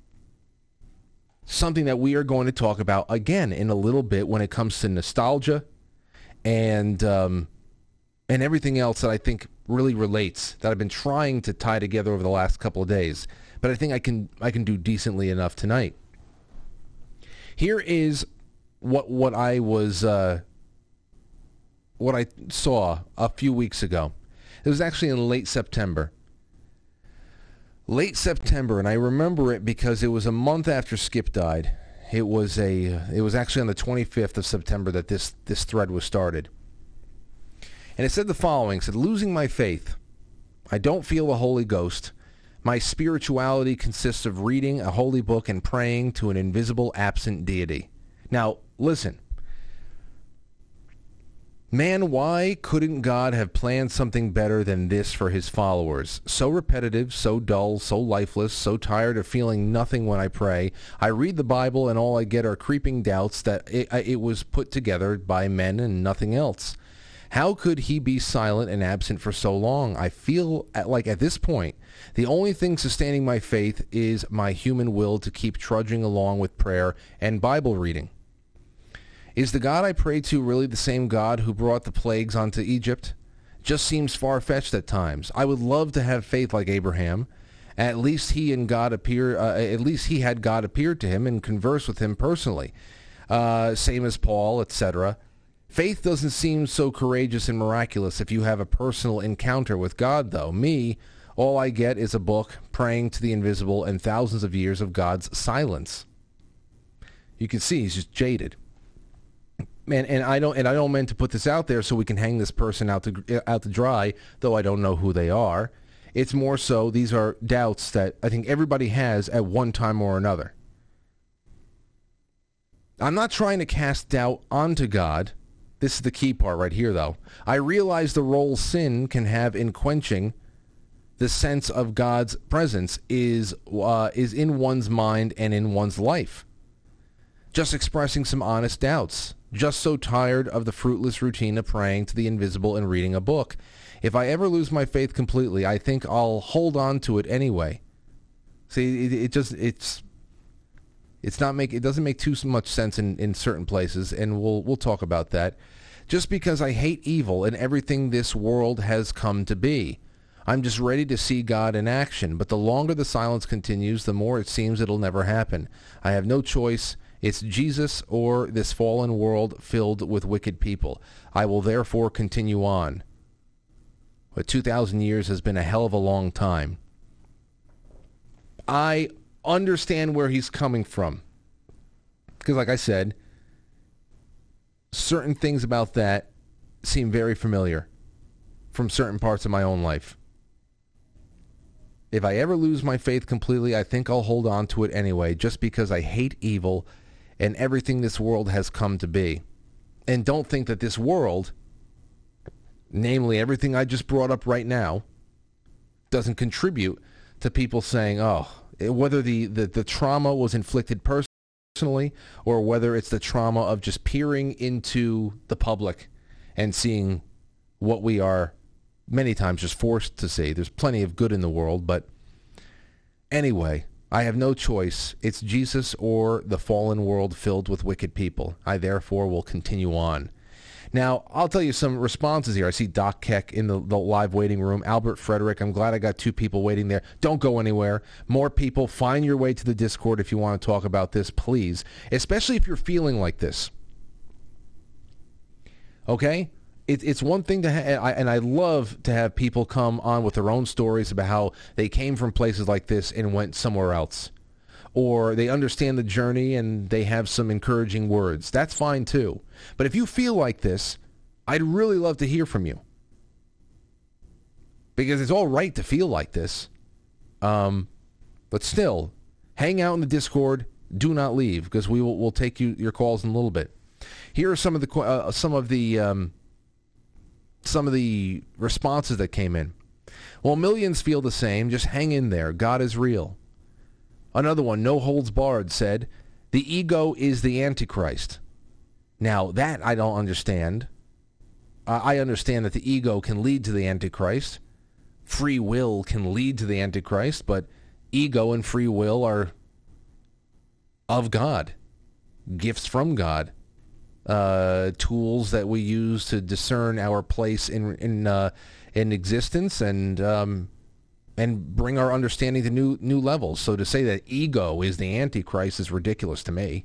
something that we are going to talk about again in a little bit when it comes to nostalgia and um, and everything else that I think really relates that I've been trying to tie together over the last couple of days. but I think I can I can do decently enough tonight. Here is what what I was uh, what I saw a few weeks ago. It was actually in late September. Late September, and I remember it because it was a month after Skip died. It was a it was actually on the 25th of September that this this thread was started. And it said the following, it said losing my faith. I don't feel the Holy Ghost. My spirituality consists of reading a holy book and praying to an invisible absent deity. Now, listen. Man, why couldn't God have planned something better than this for his followers? So repetitive, so dull, so lifeless, so tired of feeling nothing when I pray. I read the Bible and all I get are creeping doubts that it, it was put together by men and nothing else. How could he be silent and absent for so long? I feel at, like at this point, the only thing sustaining my faith is my human will to keep trudging along with prayer and Bible reading. Is the God I pray to really the same God who brought the plagues onto Egypt? Just seems far-fetched at times. I would love to have faith like Abraham. At least he and God appear. Uh, at least he had God appear to him and converse with him personally. Uh, same as Paul, etc. Faith doesn't seem so courageous and miraculous if you have a personal encounter with God, though. Me, all I get is a book praying to the invisible and thousands of years of God's silence. You can see he's just jaded and, and I don't and I don't mean to put this out there so we can hang this person out to out to dry, though I don't know who they are. It's more so these are doubts that I think everybody has at one time or another. I'm not trying to cast doubt onto God. This is the key part right here, though. I realize the role sin can have in quenching the sense of God's presence is uh, is in one's mind and in one's life. Just expressing some honest doubts just so tired of the fruitless routine of praying to the invisible and reading a book. If I ever lose my faith completely, I think I'll hold on to it anyway. See, it, it just it's it's not make it doesn't make too much sense in, in certain places, and we'll we'll talk about that. Just because I hate evil and everything this world has come to be. I'm just ready to see God in action, but the longer the silence continues, the more it seems it'll never happen. I have no choice it's Jesus or this fallen world filled with wicked people. I will therefore continue on. But 2,000 years has been a hell of a long time. I understand where he's coming from. Because, like I said, certain things about that seem very familiar from certain parts of my own life. If I ever lose my faith completely, I think I'll hold on to it anyway, just because I hate evil and everything this world has come to be. And don't think that this world, namely everything I just brought up right now, doesn't contribute to people saying, oh, Eh, whether the, the, the trauma was inflicted personally or whether it's the trauma of just peering into the public and seeing what we are many times just forced to see. There's plenty of good in the world, but anyway, I have no choice. It's Jesus or the fallen world filled with wicked people. I therefore will continue on. Now, I'll tell you some responses here. I see Doc Keck in the, the, live waiting room. Albert Frederick, I'm glad I got two people waiting there. Don't go anywhere. More people, find your way to the Discord if you want to talk about this, please. Especially if you're feeling like this. Okay? it, it's one thing to have, and I love to have people come on with their own stories about how they came from places like this and went somewhere else. Or they understand the journey and they have some encouraging words. That's fine too. But if you feel like this, I'd really love to hear from you. Because it's all right to feel like this. Um, but still, hang out in the Discord. Do not leave because we will we'll take you your calls in a little bit. Here are some of the uh, some of the um, some of the responses that came in. Well, millions feel the same. Just hang in there. God is real. Another one, No Holds Barred, said, The ego is the Antichrist. Now, that I don't understand. I understand that the ego can lead to the Antichrist. Free will can lead to the Antichrist, but ego and free will are of God, gifts from God uh, tools that we use to discern our place in in uh, in existence, and um, and bring our understanding to new new levels. So to say that ego is the antichrist is ridiculous to me.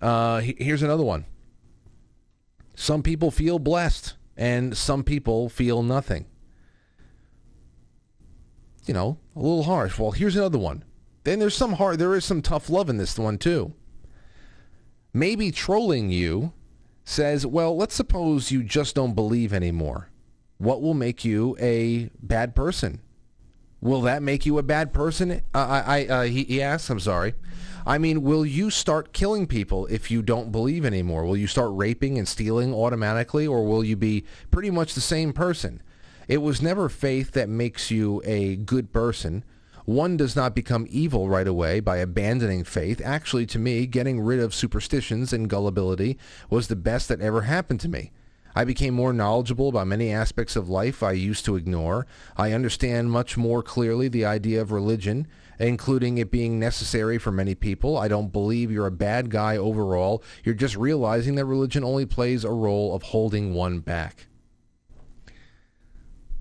Uh, here's another one. Some people feel blessed, and some people feel nothing. You know, a little harsh. Well, here's another one. Then there's some hard. There is some tough love in this one too. Maybe trolling you says, well, let's suppose you just don't believe anymore what will make you a bad person? Will that make you a bad person? Uh, I, uh, he, he asks. I'm sorry. I mean, will you start killing people if you don't believe anymore? Will you start raping and stealing automatically, or will you be pretty much the same person? It was never faith that makes you a good person. One does not become evil right away by abandoning faith. Actually, to me, getting rid of superstitions and gullibility was the best that ever happened to me. I became more knowledgeable about many aspects of life I used to ignore. I understand much more clearly the idea of religion, including it being necessary for many people. I don't believe you're a bad guy overall. You're just realizing that religion only plays a role of holding one back.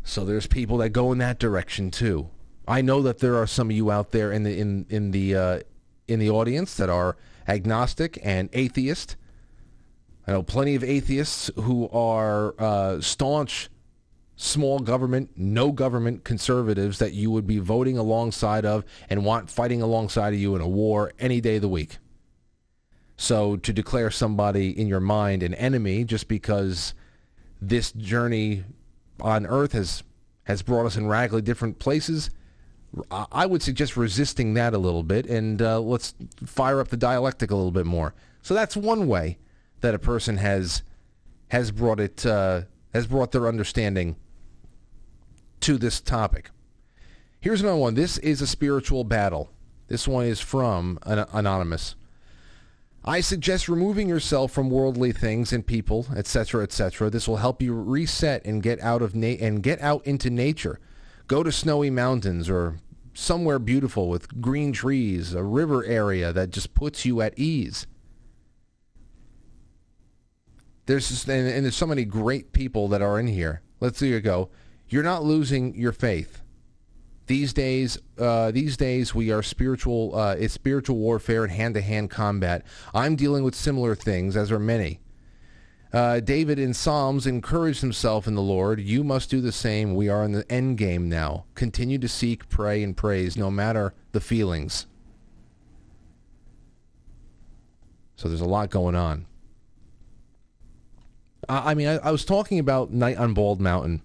So there's people that go in that direction too. I know that there are some of you out there in the in in the uh, in the audience that are agnostic and atheist I know plenty of atheists who are uh, staunch small government, no government conservatives that you would be voting alongside of and want fighting alongside of you in a war any day of the week. So to declare somebody in your mind an enemy just because this journey on earth has has brought us in radically different places, I would suggest resisting that a little bit and uh, let's fire up the dialectic a little bit more. So that's one way that a person has has brought it uh, has brought their understanding to this topic. Here's another one. This is a spiritual battle. This one is from an anonymous. I suggest removing yourself from worldly things and people, etc., etc. This will help you reset and get out of na- and get out into nature. Go to snowy mountains or somewhere beautiful with green trees, a river area that just puts you at ease there's just, and, and there's so many great people that are in here. Let's see you go. You're not losing your faith. These days, uh, these days we are spiritual. Uh, it's spiritual warfare and hand-to-hand combat. I'm dealing with similar things, as are many. Uh, David in Psalms encouraged himself in the Lord. You must do the same. We are in the end game now. Continue to seek, pray, and praise, no matter the feelings. So there's a lot going on. I mean, I, I, was talking about Night on Bald Mountain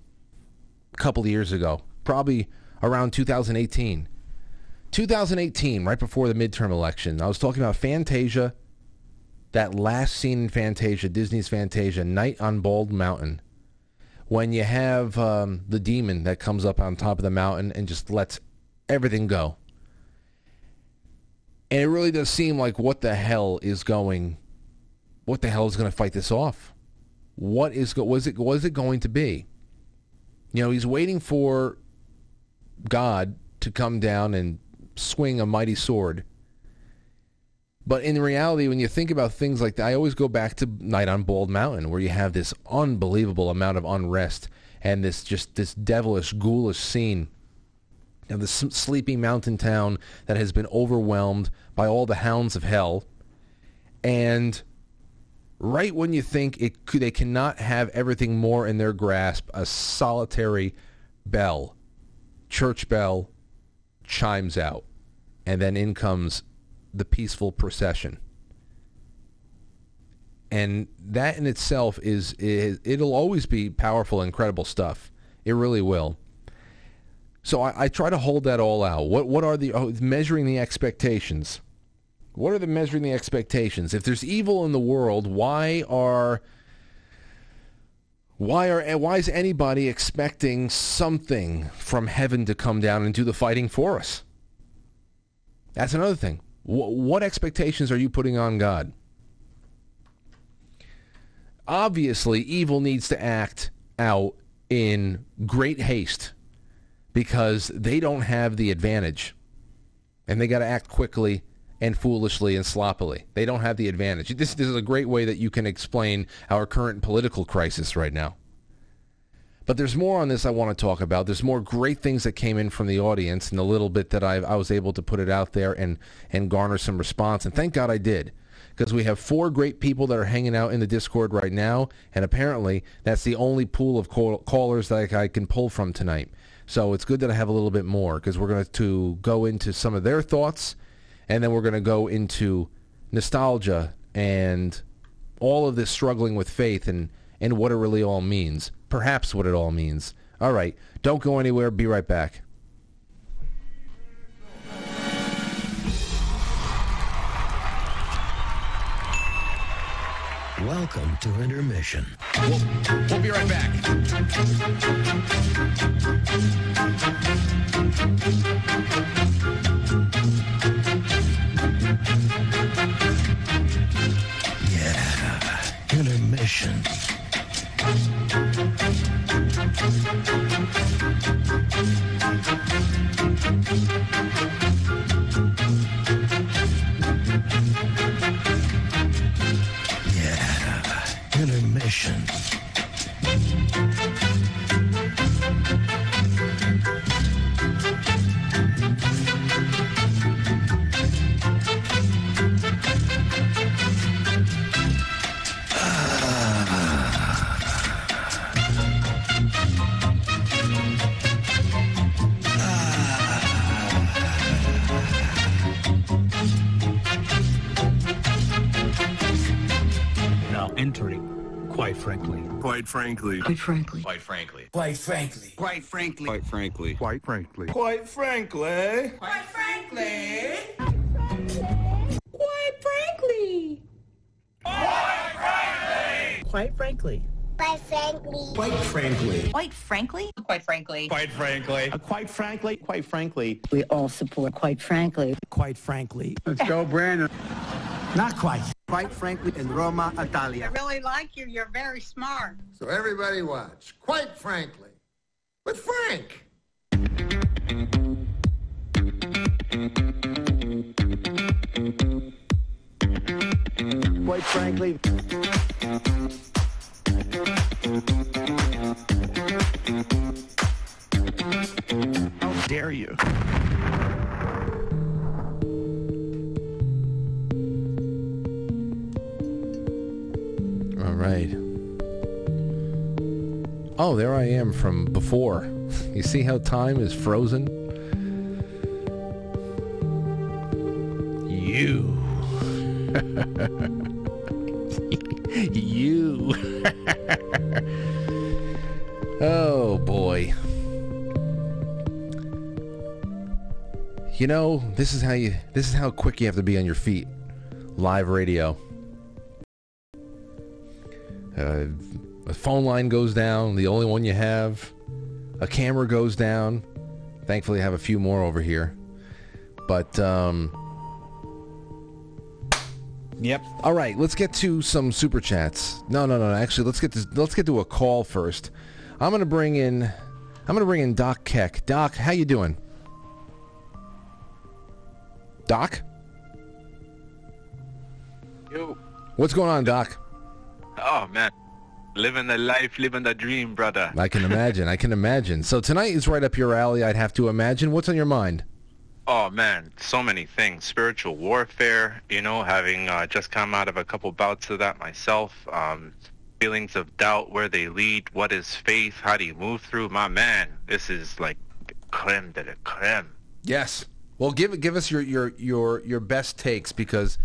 a couple years ago, probably around 2018. 2018, right before the midterm election, I was talking about Fantasia, that last scene in Fantasia, Disney's Fantasia, Night on Bald Mountain, when you have um, the demon that comes up on top of the mountain and just lets everything go. And it really does seem like what the hell is going, what the hell is going to fight this off? What is was it was it going to be? You know, he's waiting for God to come down and swing a mighty sword. But in reality, when you think about things like that, I always go back to Night on Bald Mountain, where you have this unbelievable amount of unrest and this just this devilish, ghoulish scene of the sleeping mountain town that has been overwhelmed by all the hounds of hell, and right when you think it they cannot have everything more in their grasp, a solitary bell, church bell, chimes out, and then in comes the peaceful procession. And that in itself is, is it'll always be powerful, incredible stuff. It really will. So I, I try to hold that all out. What what are the oh, measuring the expectations? What are the measuring the expectations? If there's evil in the world, why are why are why is anybody expecting something from heaven to come down and do the fighting for us? That's another thing. What expectations are you putting on God? Obviously, evil needs to act out in great haste because they don't have the advantage. And they got to act quickly and foolishly and sloppily. They don't have the advantage. This, this is a great way that you can explain our current political crisis right now. But there's more on this I want to talk about. There's more great things that came in from the audience, and a little bit that I, I was able to put it out there and and garner some response. And thank God I did, because we have four great people that are hanging out in the Discord right now, and apparently that's the only pool of call- callers that I, I can pull from tonight. So it's good that I have a little bit more because we're going to go into some of their thoughts, and then we're going to go into nostalgia and all of this struggling with faith and and what it really all means. Perhaps what it all means. All right. Don't go anywhere. Be right back. Welcome to intermission. We'll, we'll be right back. Intermission. Yeah, intermission. Entering, quite frankly. Quite frankly. Quite frankly. Quite frankly. Quite frankly. Quite frankly. Quite frankly. Quite frankly. Quite frankly. Quite frankly. Quite frankly. Quite frankly. Quite frankly. Quite frankly. Quite frankly. Quite frankly. Quite frankly. Uh, quite frankly. Quite frankly. We all support quite frankly. Quite frankly. Let's go, Brandon. Not quite. Quite frankly, in Roma, Italia. I really like you. You're very smart. So everybody watch. Quite frankly. With Frank. Quite frankly. How dare you? Right. Oh, there I am from before. You see how time is frozen? You. you. oh, boy. You know, this is how you this is how quick you have to be on your feet. Live radio. Uh, a phone line goes down, the only one you have. A camera goes down. Thankfully, I have a few more over here. But, um... Yep. All right, let's get to some super chats. No, no, no. Actually, let's get to, let's get to a call first. I'm gonna bring in I'm gonna bring in Doc Keck. Doc, how you doing? Doc, Yo. what's going on, Doc? Oh man. Living the life, living the dream, brother. I can imagine. I can imagine. So tonight is right up your alley. I'd have to imagine. What's on your mind? Oh man, so many things. Spiritual warfare, you know, having uh, just come out of a couple bouts of that myself. Um, feelings of doubt, where they lead, what is faith, how do you move through? My man, this is like creme de la creme. Yes. Well, give give us your your your your best takes because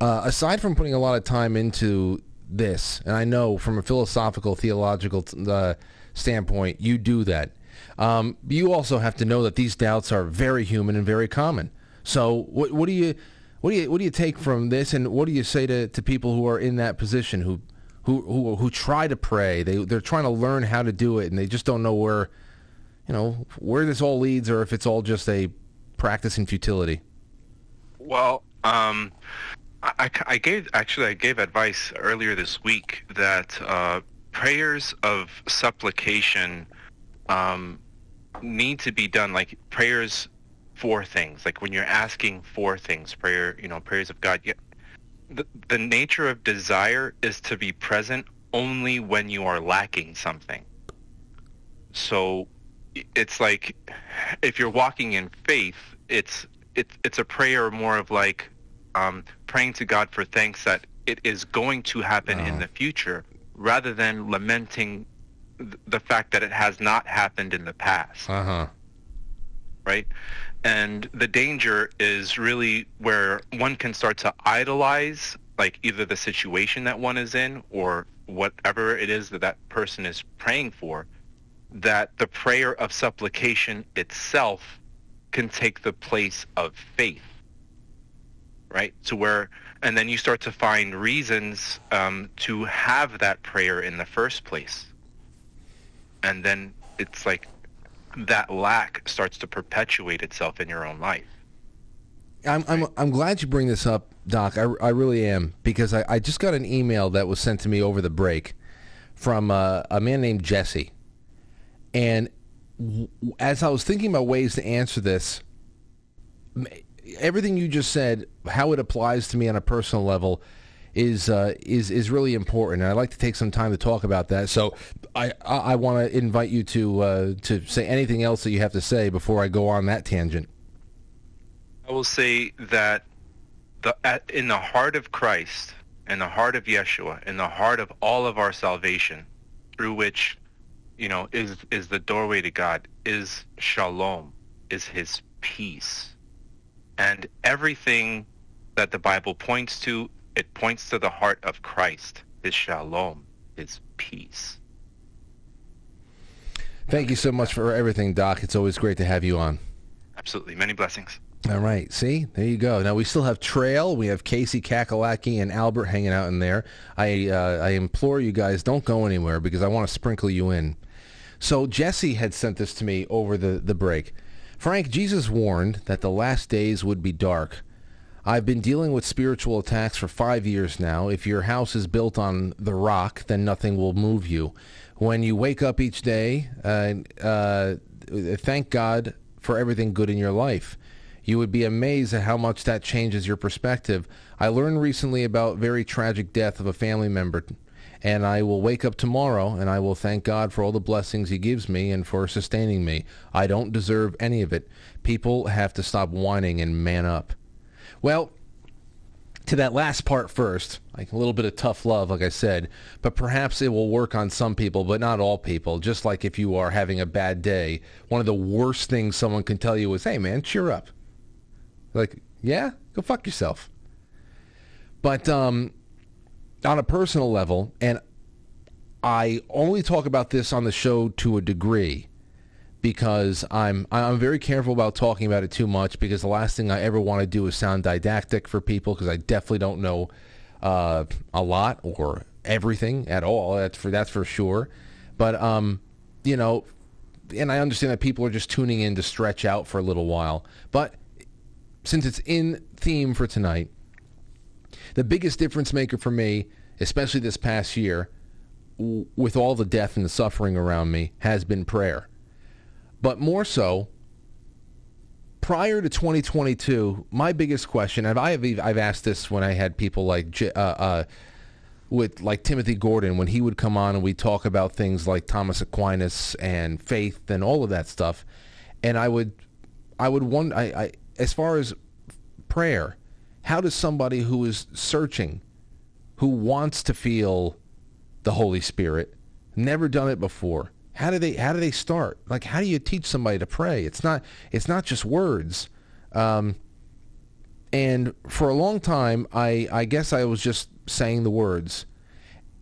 uh, aside from putting a lot of time into this, and I know from a philosophical theological uh, standpoint, you do that. Um, you also have to know that these doubts are very human and very common. So, what what do you what do you what do you take from this, and what do you say to, to people who are in that position who who who who try to pray? They they're trying to learn how to do it, and they just don't know where you know where this all leads, or if it's all just a practice in futility. Well, um, I, I gave actually I gave advice earlier this week that uh, prayers of supplication um, need to be done like prayers for things. Like when you're asking for things, prayer, you know, prayers of God. Yeah, the the nature of desire is to be present only when you are lacking something. So it's like if you're walking in faith, it's it's it's a prayer more of like um, praying to God for thanks that it is going to happen in the future, rather than lamenting th- the fact that it has not happened in the past Uh huh. right? And the danger is really where one can start to idolize like either the situation that one is in or whatever it is that that person is praying for, that the prayer of supplication itself can take the place of faith, right? To where, and then you start to find reasons um, to have that prayer in the first place. And then it's like that lack starts to perpetuate itself in your own life. I'm, I'm, I'm glad you bring this up, Doc. I, I really am because I, I just got an email that was sent to me over the break from uh, a man named Jesse. And w- as I was thinking about ways to answer this, everything you just said, how it applies to me on a personal level, is uh, is is really important. And I'd like to take some time to talk about that. So I I, I want to invite you to uh, to say anything else that you have to say before I go on that tangent. I will say that the at, in the heart of Christ, in the heart of Yeshua, in the heart of all of our salvation, through which, you know, is is the doorway to God, is shalom, is His peace, and everything that the Bible points to, it points to the heart of Christ, His shalom, His peace. Thank you so much for everything, Doc. It's always great to have you on. Absolutely, many blessings. All right. See, there you go. Now we still have Trail. We have Casey Kakalaki and Albert hanging out in there. I uh, I implore you guys don't go anywhere because I want to sprinkle you in. So Jesse had sent this to me over the the break. Frank, Jesus warned that the last days would be dark. I've been dealing with spiritual attacks for five years now. If your house is built on the rock, then nothing will move you. When you wake up each day, uh, uh, thank God for everything good in your life. You would be amazed at how much that changes your perspective. I learned recently about very tragic death of a family member, and I will wake up tomorrow and I will thank God for all the blessings he gives me and for sustaining me. I don't deserve any of it. People have to stop whining and man up. Well, to that last part first, like a little bit of tough love, like I said, but perhaps it will work on some people, but not all people. Just like if you are having a bad day, one of the worst things someone can tell you is, hey man, cheer up. Like, yeah, go fuck yourself. But um, on a personal level, and I only talk about this on the show to a degree because I'm I'm very careful about talking about it too much because the last thing I ever want to do is sound didactic for people because I definitely don't know uh, a lot or everything at all. That's for that's for sure. But um, you know, and I understand that people are just tuning in to stretch out for a little while. But since it's in theme for tonight, the biggest difference maker for me, especially this past year, with all the death and the suffering around me, has been prayer. But more so, prior to 2022, my biggest question, and I have I've asked this when I had people like uh, uh, with like Timothy Gordon when he would come on and we talk about things like Thomas Aquinas and faith and all of that stuff, and I would I would wonder I, I as far as prayer, how does somebody who is searching, who wants to feel the Holy Spirit, never done it before, how do they how do they start? Like how do you teach somebody to pray? It's not it's not just words. Um, and for a long time, I I guess I was just saying the words.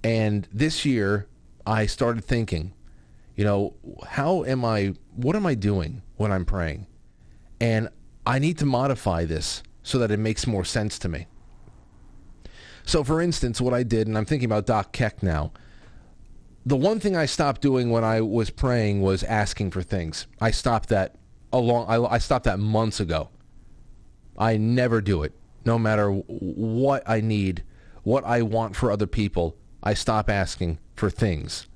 And this year, I started thinking, you know, how am I? What am I doing when I'm praying? And I need to modify this so that it makes more sense to me. So, for instance, what I did, and I'm thinking about Doc Keck now the one thing I stopped doing when I was praying was asking for things. I stopped that a long. I, I stopped that months ago. I never do it, no matter what I need, what I want for other people. I stop asking for things,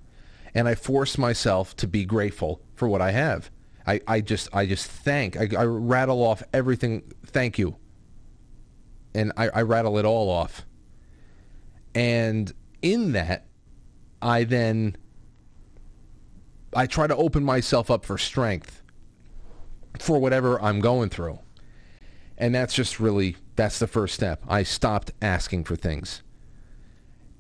and I force myself to be grateful for what I have. I, I just I just thank. I, I rattle off everything. Thank you. And I, I rattle it all off. And in that, I then I try to open myself up for strength for whatever I'm going through. And that's just really that's the first step. I stopped asking for things.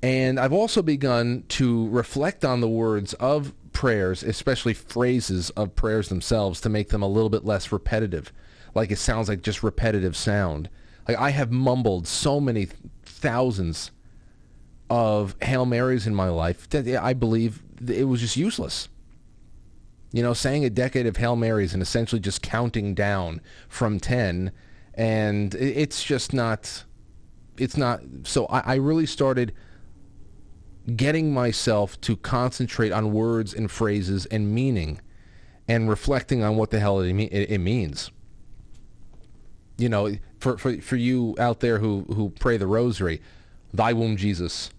And I've also begun to reflect on the words of prayers, especially phrases of prayers themselves, to make them a little bit less repetitive. Like it sounds like just repetitive sound. Like I have mumbled so many thousands of Hail Marys in my life that I believe it was just useless. You know, saying a decade of Hail Marys and essentially just counting down from 10, and it's just not, it's not, so I, I really started getting myself to concentrate on words and phrases and meaning and reflecting on what the hell it, it, it means. You know, for, for, for you out there who, who pray the rosary, thy womb Jesus.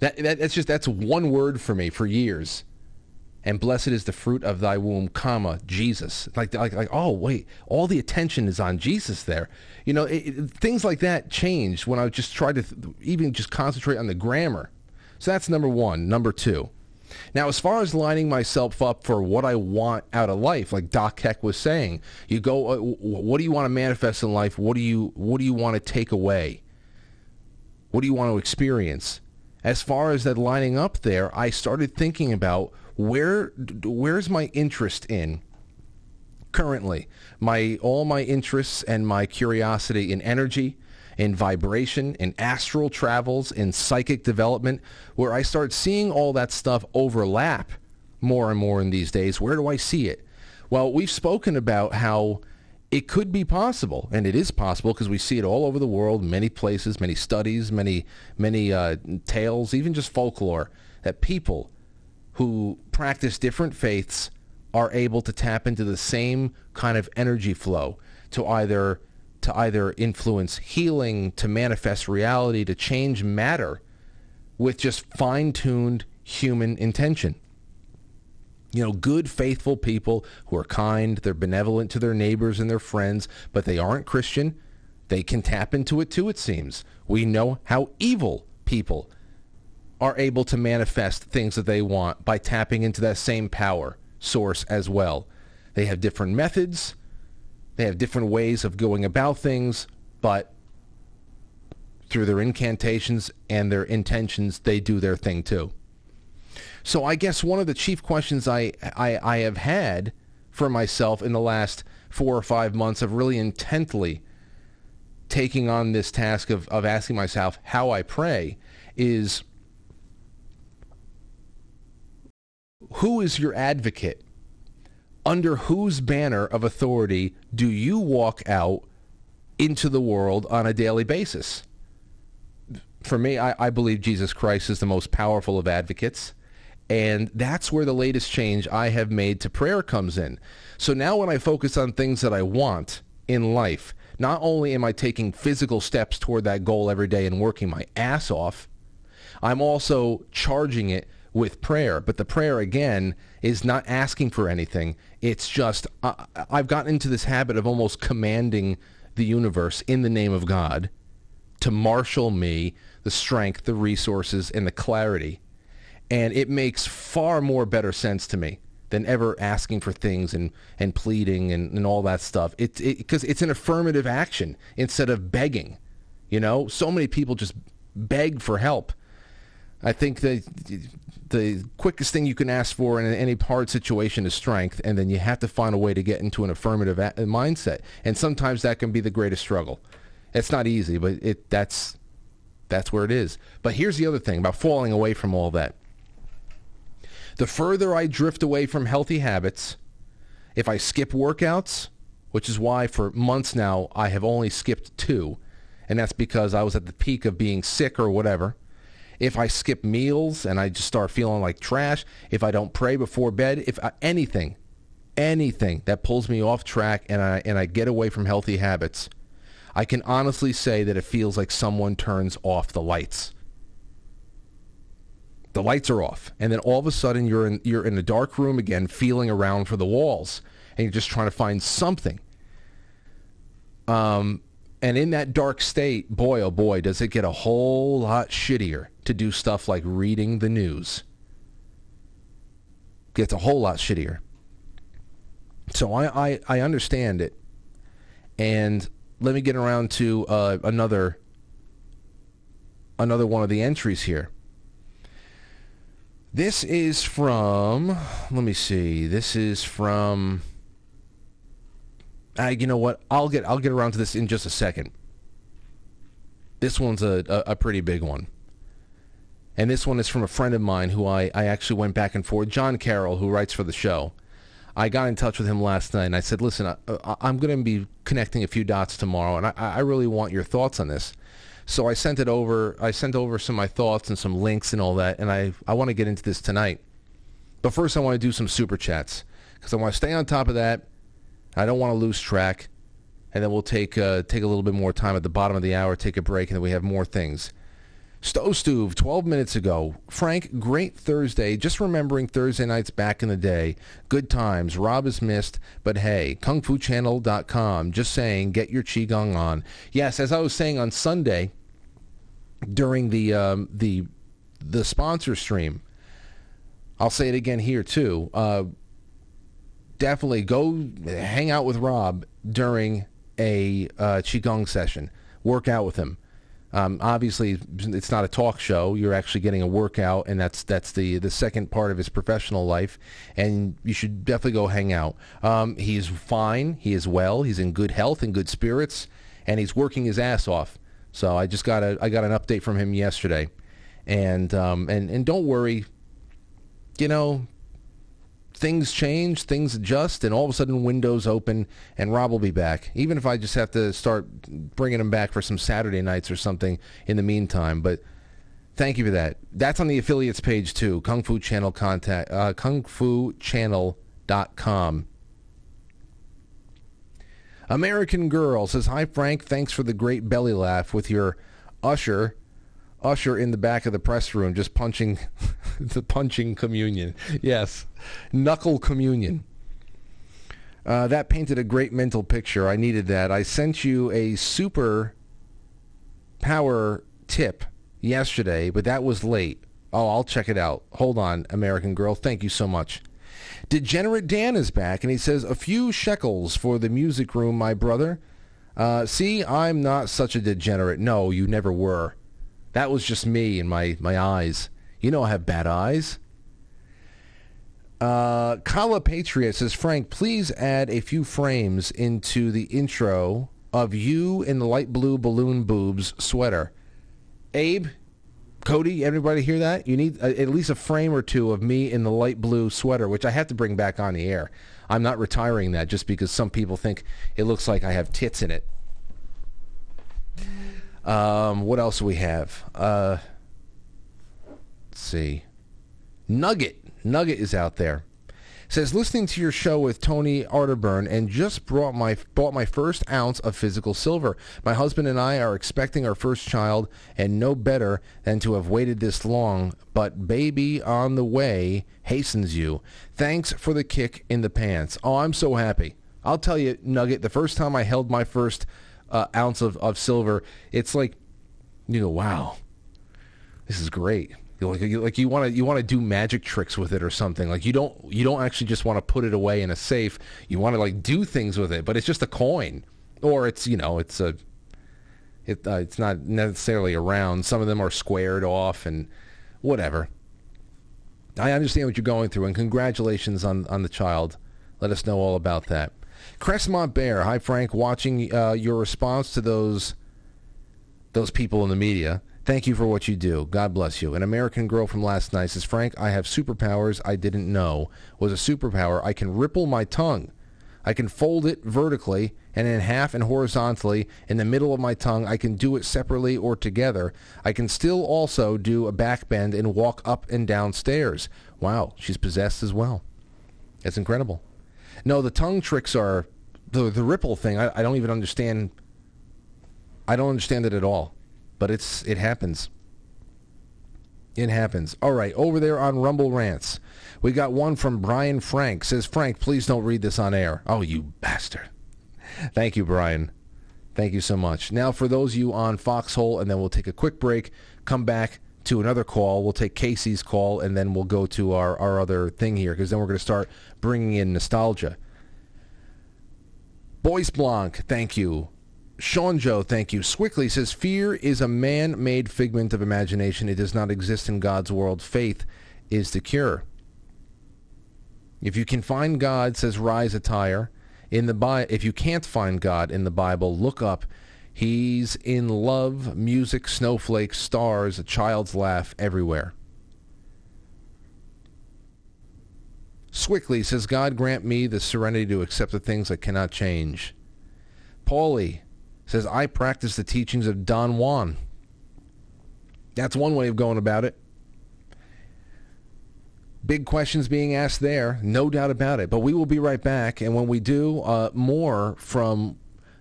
That, that, that's just, that's one word for me for years. And blessed is the fruit of thy womb, comma, Jesus. Like, like, like oh, wait, all the attention is on Jesus there. You know, it, it, things like that changed when I just tried to th- even just concentrate on the grammar. So that's number one. Number two. Now, as far as lining myself up for what I want out of life, like Doc Keck was saying, you go, uh, what do you want to manifest in life? What do you, what do you want to take away? What do you want to experience? As far as that lining up there, I started thinking about where, where's my interest in currently? My, all my interests and my curiosity in energy, in vibration, in astral travels, in psychic development, where I start seeing all that stuff overlap more and more in these days. Where do I see it? Well, we've spoken about how it could be possible, and it is possible because we see it all over the world, many places, many studies, many many uh, tales, even just folklore, that people who practice different faiths are able to tap into the same kind of energy flow to either to either influence healing, to manifest reality, to change matter with just fine-tuned human intention. You know, good, faithful people who are kind, they're benevolent to their neighbors and their friends, but they aren't Christian. They can tap into it too, it seems. We know how evil people are able to manifest things that they want by tapping into that same power source as well. They have different methods, they have different ways of going about things, but through their incantations and their intentions, they do their thing too. So I guess one of the chief questions I, I, I have had for myself in the last four or five months of really intently taking on this task of, of asking myself how I pray is who is your advocate? Under whose banner of authority do you walk out into the world on a daily basis? For me, I, I believe Jesus Christ is the most powerful of advocates. And that's where the latest change I have made to prayer comes in. So now when I focus on things that I want in life, not only am I taking physical steps toward that goal every day and working my ass off, I'm also charging it with prayer. But the prayer, again, is not asking for anything. It's just, uh, I've gotten into this habit of almost commanding the universe in the name of God to marshal me the strength, the resources, and the clarity. And it makes far more better sense to me than ever asking for things and, and pleading and, and all that stuff. It's because it, it's an affirmative action instead of begging. You know, so many people just beg for help. I think that the quickest thing you can ask for in any hard situation is strength, and then you have to find a way to get into an affirmative a- mindset. And sometimes that can be the greatest struggle. It's not easy, but it that's that's where it is. But here's the other thing about falling away from all that. The further I drift away from healthy habits, if I skip workouts, which is why for months now I have only skipped two, and that's because I was at the peak of being sick or whatever. If I skip meals and I just start feeling like trash, if I don't pray before bed, if I, anything, anything that pulls me off track and I and I get away from healthy habits, I can honestly say that it feels like someone turns off the lights. The lights are off, and then all of a sudden you're in you're in a dark room again, feeling around for the walls, and you're just trying to find something. Um, and in that dark state, boy oh boy, does it get a whole lot shittier to do stuff like reading the news. gets a whole lot shittier. So I, I, I understand it. And let me get around to uh, another another one of the entries here. This is from let me see. This is from you know what? I'll get I'll get around to this in just a second. This one's a, a, a pretty big one. And this one is from a friend of mine who I, I actually went back and forth, John Carroll, who writes for the show. I got in touch with him last night and I said, listen, I, I'm going to be connecting a few dots tomorrow and I, I really want your thoughts on this. So I sent it over. I sent over some of my thoughts and some links and all that, and I, I want to get into this tonight. But first, I want to do some super chats because I want to stay on top of that. I don't want to lose track, and then we'll take uh, take a little bit more time at the bottom of the hour, take a break, and then we have more things. Stow Stove, 12 minutes ago. Frank, great Thursday. Just remembering Thursday nights back in the day. Good times. Rob is missed, but hey, kungfuchannel.com. Just saying, get your Qigong on. Yes, as I was saying on Sunday during the um, the the sponsor stream, I'll say it again here too. Uh, definitely go hang out with Rob during a uh, Qigong session. Work out with him. Um, obviously, it's not a talk show. You're actually getting a workout, and that's that's the the second part of his professional life. And you should definitely go hang out. Um, he's fine. He is well. He's in good health and good spirits, and he's working his ass off. So I just got a I got an update from him yesterday, and um, and and don't worry. You know, things change, things adjust, and all of a sudden windows open, and Rob will be back. Even if I just have to start bringing him back for some Saturday nights or something in the meantime. But thank you for that. That's on the affiliates page too. Kung Fu Channel contact uh, kungfuchannel.com. American Girl says, Hi, Frank. Thanks for the great belly laugh with your usher usher in the back of the press room just punching the punching communion. Yes, knuckle communion. Uh, that painted a great mental picture. I needed that. I sent you a super power tip yesterday, but that was late. Oh, I'll check it out. Hold on, American Girl. Thank you so much. Degenerate Dan is back, and he says, a few shekels for the music room, my brother. Uh, see, I'm not such a degenerate. No, you never were. That was just me and my, my eyes. You know I have bad eyes. Uh, Kala Patriot says, Frank, please add a few frames into the intro of you in the light blue balloon boobs sweater. Abe, Cody, everybody hear that? You need a, at least a frame or two of me in the light blue sweater, which I have to bring back on the air. I'm not retiring that just because some people think it looks like I have tits in it. Um, what else do we have? Uh, let's see. Nugget. Nugget is out there. Says listening to your show with Tony Arterburn and just brought my bought my first ounce of physical silver. My husband and I are expecting our first child and no better than to have waited this long, but baby on the way hastens you. Thanks for the kick in the pants. Oh, I'm so happy. I'll tell you, Nugget, the first time I held my first uh, ounce of, of silver, it's like, you go, wow, this is great. Like you, like you want to you want to do magic tricks with it or something. Like you don't you don't actually just want to put it away in a safe. You want to like do things with it, but it's just a coin, or it's you know it's a it uh, it's not necessarily a round. Some of them are squared off and whatever. I understand what you're going through, and congratulations on on the child. Let us know all about that. Crestmont Bear, hi Frank, watching uh, your response to those those people in the media. Thank you for what you do. God bless you. An American girl from last night says, Frank, I have superpowers I didn't know was a superpower. I can ripple my tongue. I can fold it vertically and in half and horizontally in the middle of my tongue. I can do it separately or together. I can still also do a back bend and walk up and down stairs. Wow, she's possessed as well. That's incredible. No, the tongue tricks are the the ripple thing. I, I don't even understand. I don't understand it at all, but it's it happens. It happens. All right, over there on Rumble Rants, we got one from Brian Frank. Says Frank, please don't read this on air. Oh, you bastard! Thank you, Brian. Thank you so much. Now, for those of you on Foxhole, and then we'll take a quick break. Come back to another call. We'll take Casey's call, and then we'll go to our, our other thing here, because then we're going to start bringing in nostalgia. Boyce Blanc, thank you. Sean Joe, thank you. Squickly says, Fear is a man-made figment of imagination. It does not exist in God's world. Faith is the cure. If you can find God, says Rise Attire, in the Bi- if you can't find God in the Bible, look up. He's in love, music, snowflakes, stars, a child's laugh everywhere. Swickly says, God grant me the serenity to accept the things I cannot change. Paulie says, I practice the teachings of Don Juan. That's one way of going about it. Big questions being asked there, no doubt about it. But we will be right back, and when we do, uh, more from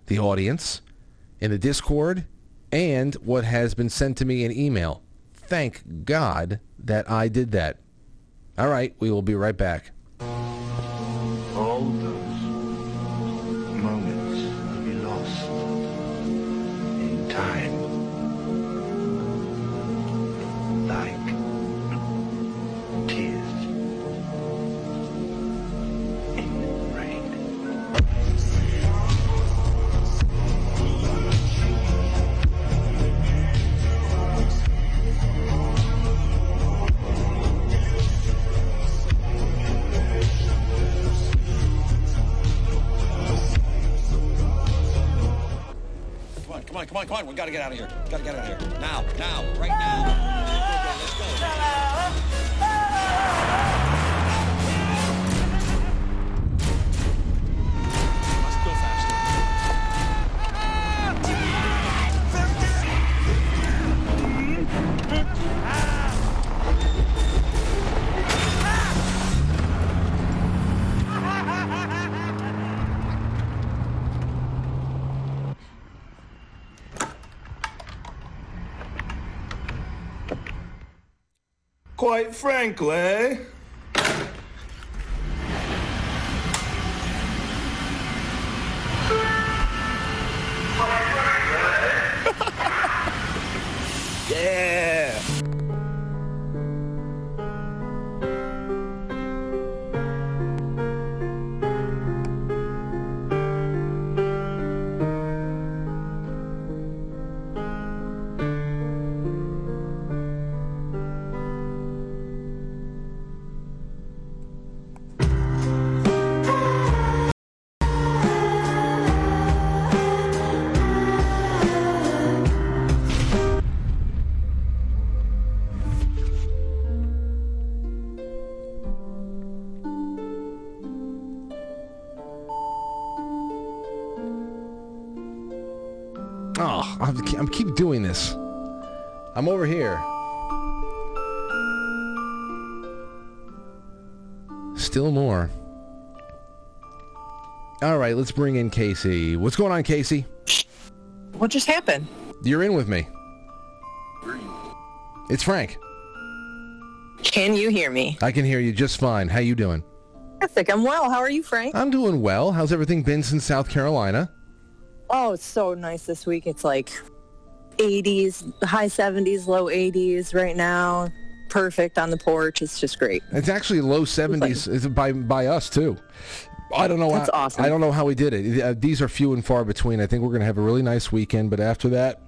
the audience in the Discord and what has been sent to me in email. Thank God that I did that. All right, we will be right back. Gotta get out of here. Gotta get out of here. Now, now. Quite frankly. I'm over here. Still more. All right, let's bring in Casey. What's going on, Casey? What just happened? You're in with me. It's Frank. Can you hear me? I can hear you just fine. How you doing? Fantastic. I'm well. How are you, Frank? I'm doing well. How's everything been since South Carolina? Oh, it's so nice this week. It's like 80s, high 70s, low 80s right now. Perfect on the porch. It's just great. It's actually low 70s It's by by us too. I don't know. That's how, awesome. I don't know how we did it. Uh, These are few and far between. I think we're going to have a really nice weekend, but after that,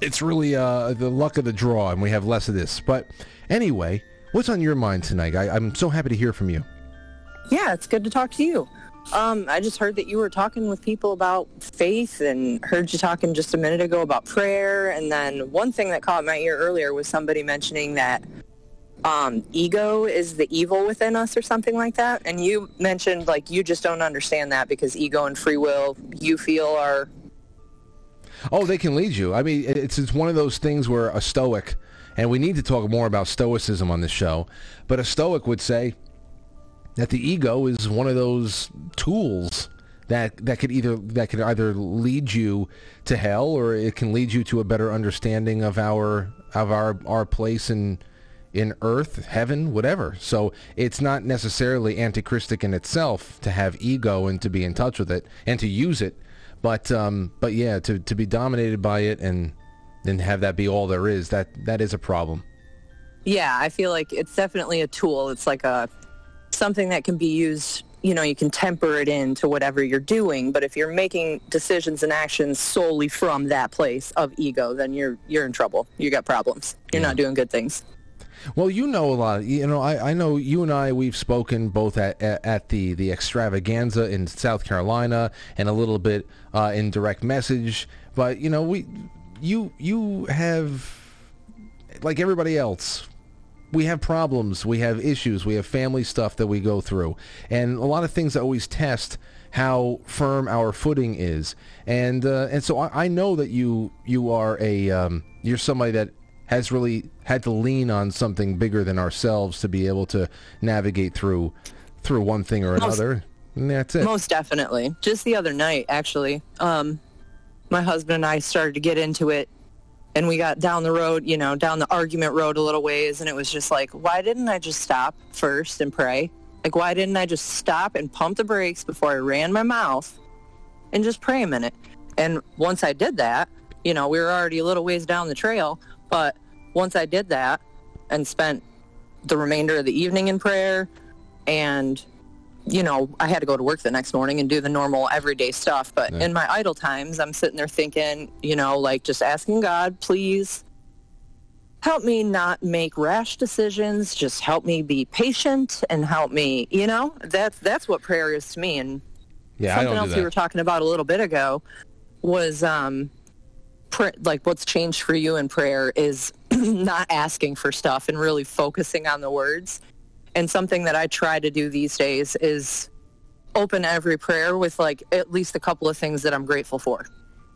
it's really uh, the luck of the draw, and we have less of this. But anyway, what's on your mind tonight? I, I'm so happy to hear from you. Yeah, it's good to talk to you. Um, I just heard that you were talking with people about faith and heard you talking just a minute ago about prayer. And then one thing that caught my ear earlier was somebody mentioning that um, ego is the evil within us or something like that. And you mentioned like you just don't understand that because ego and free will you feel are Oh, they can lead you. I mean, it's it's one of those things where a stoic, and we need to talk more about stoicism on this show, but a stoic would say that the ego is one of those tools that that could either that could either lead you to hell or it can lead you to a better understanding of our of our our place in in earth, heaven, whatever. So it's not necessarily antichristic in itself to have ego and to be in touch with it and to use it, but um, but yeah, to to be dominated by it and then have that be all there is that that is a problem. Yeah, I feel like it's definitely a tool. It's like a something that can be used. You know, you can temper it into whatever you're doing. But if you're making decisions and actions solely from that place of ego, then you're you're in trouble. You got problems. You're not doing good things. Well, you know a lot. You know, I, I know you and I. We've spoken both at, at, at the the extravaganza in South Carolina and a little bit uh, in direct message. But you know, we you you have like everybody else. We have problems. We have issues. We have family stuff that we go through, and a lot of things that always test how firm our footing is. And uh, and so I, I know that you you are a um, you're somebody that has really had to lean on something bigger than ourselves to be able to navigate through through one thing or Most- another. And that's it. Most definitely. Just the other night, actually, um, my husband and I started to get into it, and we got down the road, you know, down the argument road a little ways, and it was just like, why didn't I just stop first and pray? Like, why didn't I just stop and pump the brakes before I ran my mouth and just pray a minute? And once I did that, you know, we were already a little ways down the trail, but once I did that and spent the remainder of the evening in prayer and you know, I had to go to work the next morning and do the normal everyday stuff. But in my idle times, I'm sitting there thinking, you know, like just asking God, please help me not make rash decisions. Just help me be patient and help me, you know, that's, that's what prayer is to me. And Yeah, I something else we were talking about a little bit ago was, um, pr- like what's changed for you in prayer is not asking for stuff and really focusing on the words. And something that I try to do these days is open every prayer with like at least a couple of things that I'm grateful for.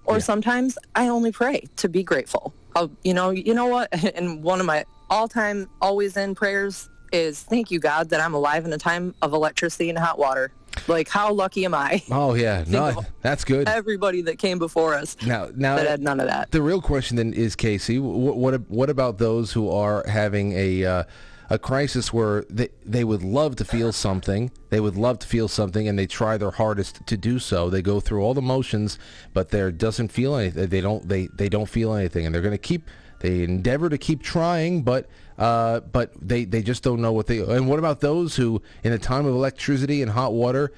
Or sometimes I only pray to be grateful. I'll, you know, you know what? And one of my all-time always in prayers is thank you God that I'm alive in a time of electricity and hot water. Like how lucky am I? Oh yeah, no, that's good. Everybody that came before us Now, now that had none of that. The real question then is, Casey, what what, what about those who are having a uh, a crisis where they they would love to feel something, they would love to feel something, and they try their hardest to do so. They go through all the motions, but there doesn't feel anything. They don't they they don't feel anything, and they're going to keep. They endeavor to keep trying, but uh, but they, they just don't know what they. And what about those who, in a time of electricity and hot water,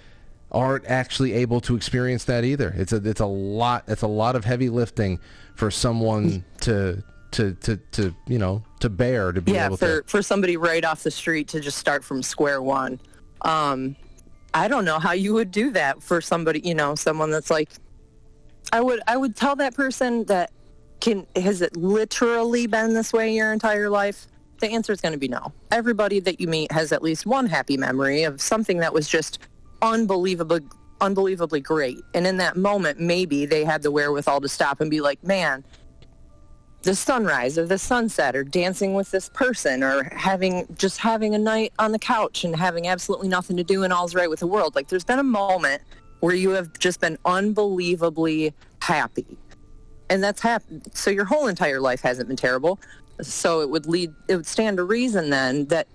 aren't actually able to experience that either. It's a it's a lot it's a lot of heavy lifting for someone to to to, to you know to bear to be yeah able for to. for somebody right off the street to just start from square one. Um i don't know how you would do that for somebody you know someone that's like i would i would tell that person that can has it literally been this way your entire life? The answer is going to be no. Everybody that you meet has at least one happy memory of something that was just unbelievably unbelievably great. And in that moment maybe they had the wherewithal to stop and be like man the sunrise or the sunset or dancing with this person or having just having a night on the couch and having absolutely nothing to do and all's right with the world. Like there's been a moment where you have just been unbelievably happy. And that's happened. So your whole entire life hasn't been terrible. So it would lead, it would stand to reason then that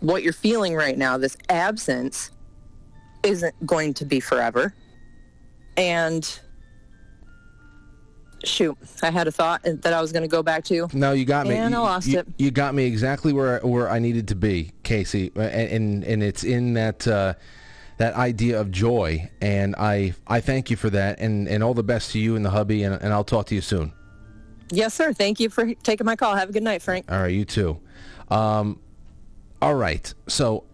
what you're feeling right now, this absence, isn't going to be forever. And shoot, I had a thought that I was going to go back to. You. No, you got me. And you, I lost you- it. You got me exactly where where I needed to be, Casey, and and, and it's in that uh, that idea of joy, and I I thank you for that, and, and all the best to you and the hubby, and, and I'll talk to you soon. Yes, sir. Thank you for taking my call. Have a good night, Frank. All right, you too. Um, all right, so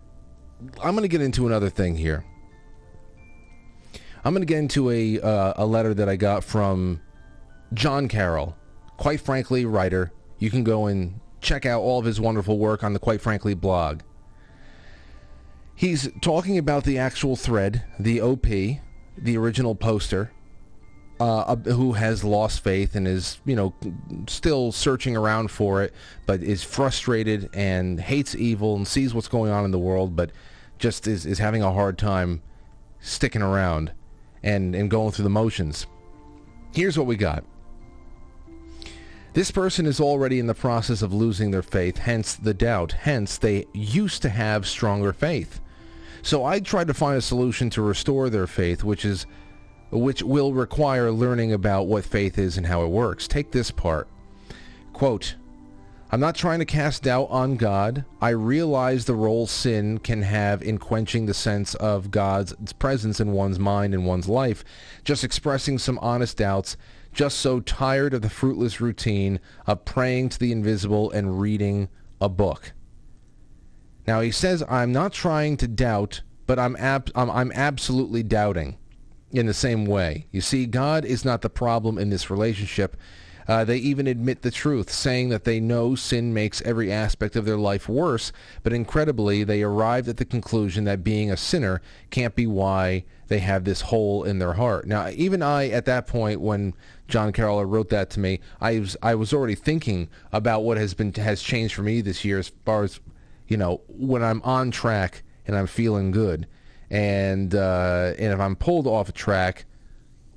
I'm going to get into another thing here. I'm going to get into a uh, a letter that I got from John Carroll, quite frankly, writer. You can go and check out all of his wonderful work on the Quite Frankly blog. He's talking about the actual thread, the OP, the original poster, uh, who has lost faith and is, you know, still searching around for it, but is frustrated and hates evil and sees what's going on in the world, but just is, is having a hard time sticking around and, and going through the motions. Here's what we got. This person is already in the process of losing their faith, hence the doubt. Hence, they used to have stronger faith. So I tried to find a solution to restore their faith, which is which will require learning about what faith is and how it works. Take this part. Quote, I'm not trying to cast doubt on God. I realize the role sin can have in quenching the sense of God's presence in one's mind and one's life. Just expressing some honest doubts. Just so tired of the fruitless routine of praying to the invisible and reading a book. Now he says, I'm not trying to doubt, but I'm, ab- I'm, I'm absolutely doubting in the same way. You see, God is not the problem in this relationship. Uh, they even admit the truth, saying that they know sin makes every aspect of their life worse, but incredibly, they arrived at the conclusion that being a sinner can't be why they have this hole in their heart. Now, even I, at that point, when John Carroll wrote that to me, I was I was already thinking about what has been has changed for me this year, as far as you know, when I'm on track and I'm feeling good, and uh, and if I'm pulled off a track,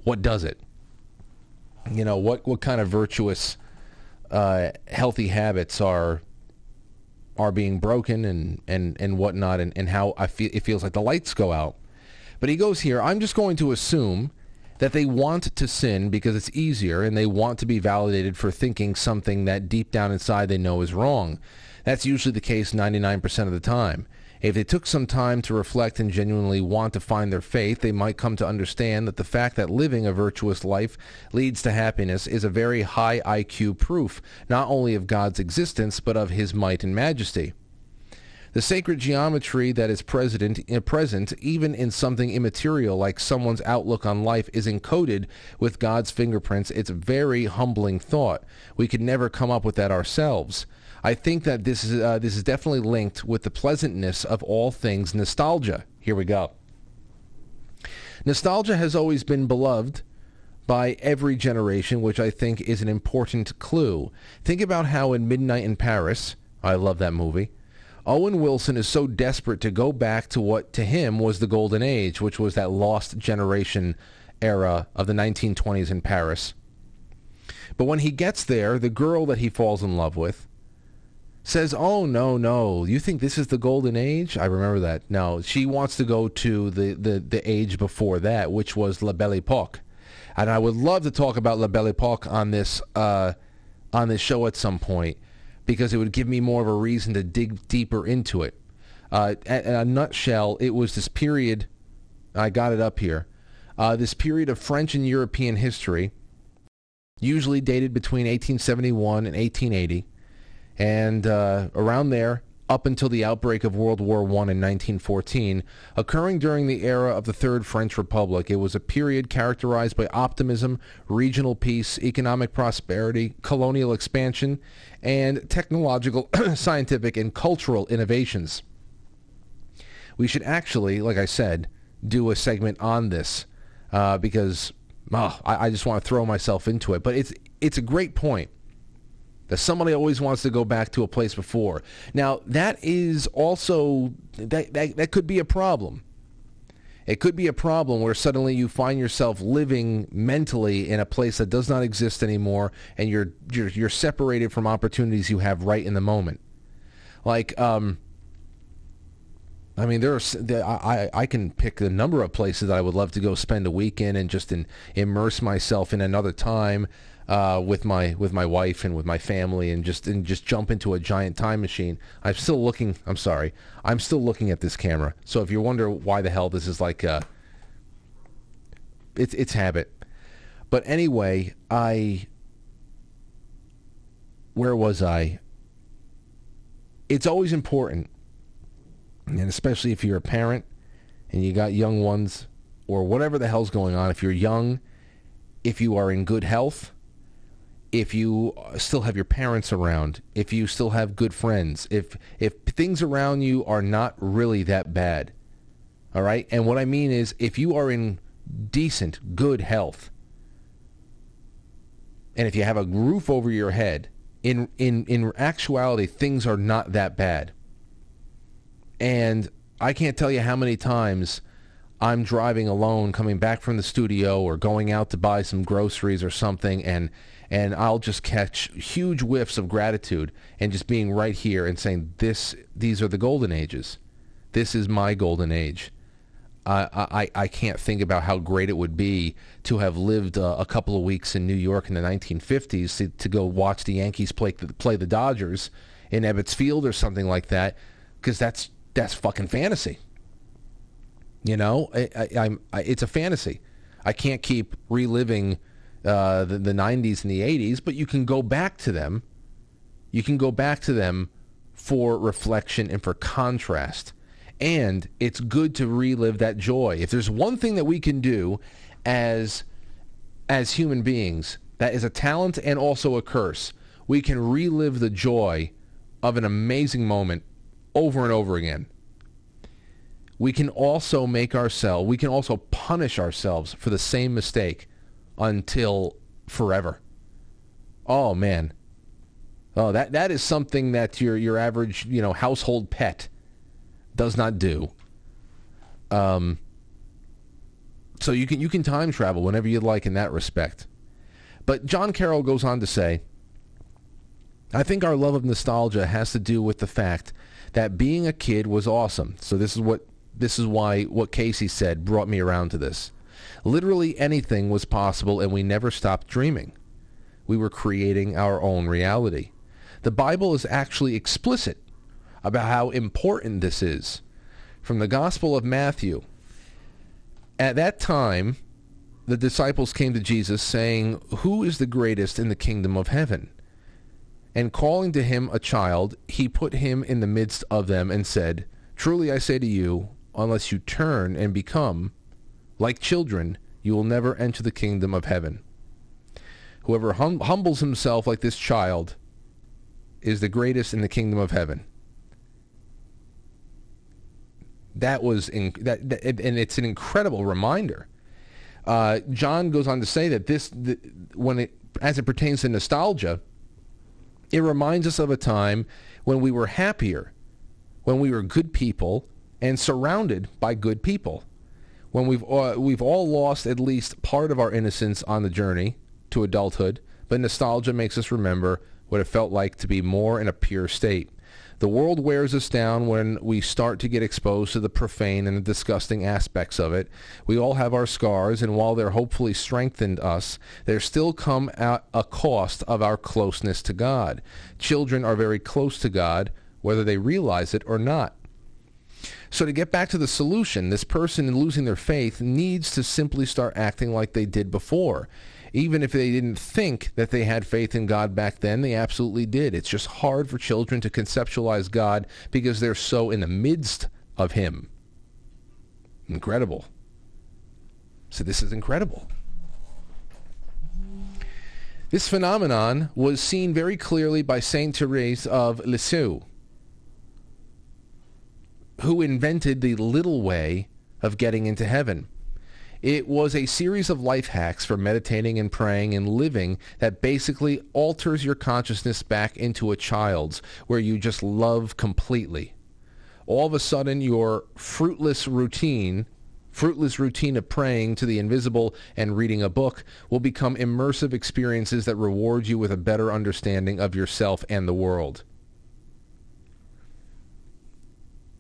what does it? You know, what what kind of virtuous, uh, healthy habits are are being broken and and and whatnot, and and how I feel it feels like the lights go out. But he goes here. I'm just going to assume that they want to sin because it's easier, and they want to be validated for thinking something that deep down inside they know is wrong. That's usually the case 99% of the time. If they took some time to reflect and genuinely want to find their faith, they might come to understand that the fact that living a virtuous life leads to happiness is a very high IQ proof, not only of God's existence, but of his might and majesty. The sacred geometry that is present, uh, present even in something immaterial like someone's outlook on life is encoded with God's fingerprints. It's a very humbling thought. We could never come up with that ourselves. I think that this is uh, this is definitely linked with the pleasantness of all things nostalgia. Here we go. Nostalgia has always been beloved by every generation, which I think is an important clue. Think about how in Midnight in Paris, I love that movie. Owen Wilson is so desperate to go back to what to him was the golden age, which was that lost generation era of the 1920s in Paris. But when he gets there, the girl that he falls in love with says, "Oh no, no, you think this is the golden age?" I remember that. No, she wants to go to the the, the age before that, which was La Belle Epoque, and I would love to talk about La Belle Epoque on this uh, on this show at some point because it would give me more of a reason to dig deeper into it. Uh, in a nutshell, it was this period. I got it up here. Uh, this period of French and European history, usually dated between 1871 and 1880 and uh, around there up until the outbreak of World War I in 1914, occurring during the era of the Third French Republic. It was a period characterized by optimism, regional peace, economic prosperity, colonial expansion, and technological, scientific, and cultural innovations. We should actually, like I said, do a segment on this uh, because oh, I, I just want to throw myself into it. But it's it's a great point that somebody always wants to go back to a place before. Now, that is also, that, that, that could be a problem. It could be a problem where suddenly you find yourself living mentally in a place that does not exist anymore and you're, you're, you're separated from opportunities you have right in the moment. Like, um, I mean, there are. I I can pick a number of places that I would love to go spend a weekend and just in, immerse myself in another time uh, with my with my wife and with my family and just and just jump into a giant time machine. I'm still looking. I'm sorry. I'm still looking at this camera. So if you wonder why the hell this is like, uh, it's it's habit. But anyway, I. Where was I? It's always important, and especially if you're a parent and you got young ones or whatever the hell's going on. If you're young, if you are in good health, if you still have your parents around, if you still have good friends, if if things around you are not really that bad. All right? And what I mean is if you are in decent, good health, and if you have a roof over your head, in in in actuality things are not that bad. And I can't tell you how many times I'm driving alone coming back from the studio or going out to buy some groceries or something and and I'll just catch huge whiffs of gratitude and just being right here and saying this these are the golden ages. This is my golden age. I, I, I can't think about how great it would be to have lived uh, a couple of weeks in New York in the 1950s to, to go watch the Yankees play play the Dodgers in Ebbets Field or something like that, because that's that's fucking fantasy. You know, I, I, I, it's a fantasy. I can't keep reliving uh, the, the 90s and the 80s, but you can go back to them. You can go back to them for reflection and for contrast. And it's good to relive that joy. If there's one thing that we can do as as human beings that is a talent and also a curse, we can relive the joy of an amazing moment over and over again. We can also make ourselves, we can also punish ourselves for the same mistake until forever. Oh man. Oh, that that is something that your your average, you know, household pet does not do. Um so you can you can time travel whenever you'd like in that respect. But John Carroll goes on to say, I think our love of nostalgia has to do with the fact that being a kid was awesome. So this is what this is why what Casey said brought me around to this. Literally anything was possible and we never stopped dreaming. We were creating our own reality. The Bible is actually explicit about how important this is. From the Gospel of Matthew, at that time, the disciples came to Jesus saying, Who is the greatest in the kingdom of heaven? And calling to him a child, he put him in the midst of them and said, Truly I say to you, unless you turn and become like children, you will never enter the kingdom of heaven. Whoever hum- humbles himself like this child is the greatest in the kingdom of heaven. That was in, that, that and it's an incredible reminder. Uh, John goes on to say that this, the, when it as it pertains to nostalgia, it reminds us of a time when we were happier, when we were good people and surrounded by good people. When we've uh, we've all lost at least part of our innocence on the journey to adulthood, but nostalgia makes us remember what it felt like to be more in a pure state. The world wears us down when we start to get exposed to the profane and the disgusting aspects of it. We all have our scars, and while they're hopefully strengthened us, they still come at a cost of our closeness to God. Children are very close to God, whether they realize it or not. So to get back to the solution, this person in losing their faith needs to simply start acting like they did before even if they didn't think that they had faith in God back then, they absolutely did. It's just hard for children to conceptualize God because they're so in the midst of Him. Incredible. So this is incredible. This phenomenon was seen very clearly by Saint Therese of Lisieux, who invented the little way of getting into heaven. It was a series of life hacks for meditating and praying and living that basically alters your consciousness back into a child's where you just love completely. All of a sudden your fruitless routine fruitless routine of praying to the invisible and reading a book will become immersive experiences that reward you with a better understanding of yourself and the world.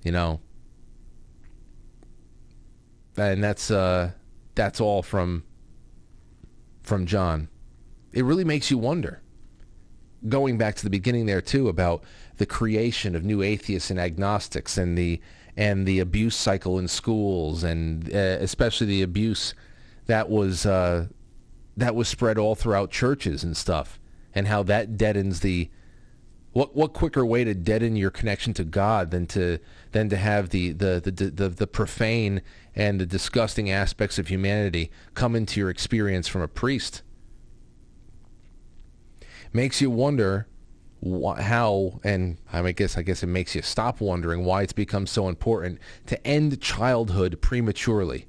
You know, and that's uh, that's all from from John. It really makes you wonder. Going back to the beginning there too about the creation of new atheists and agnostics and the and the abuse cycle in schools and uh, especially the abuse that was uh, that was spread all throughout churches and stuff and how that deadens the what what quicker way to deaden your connection to God than to than to have the the the the, the profane and the disgusting aspects of humanity come into your experience from a priest? Makes you wonder wh- how, and I guess I guess it makes you stop wondering why it's become so important to end childhood prematurely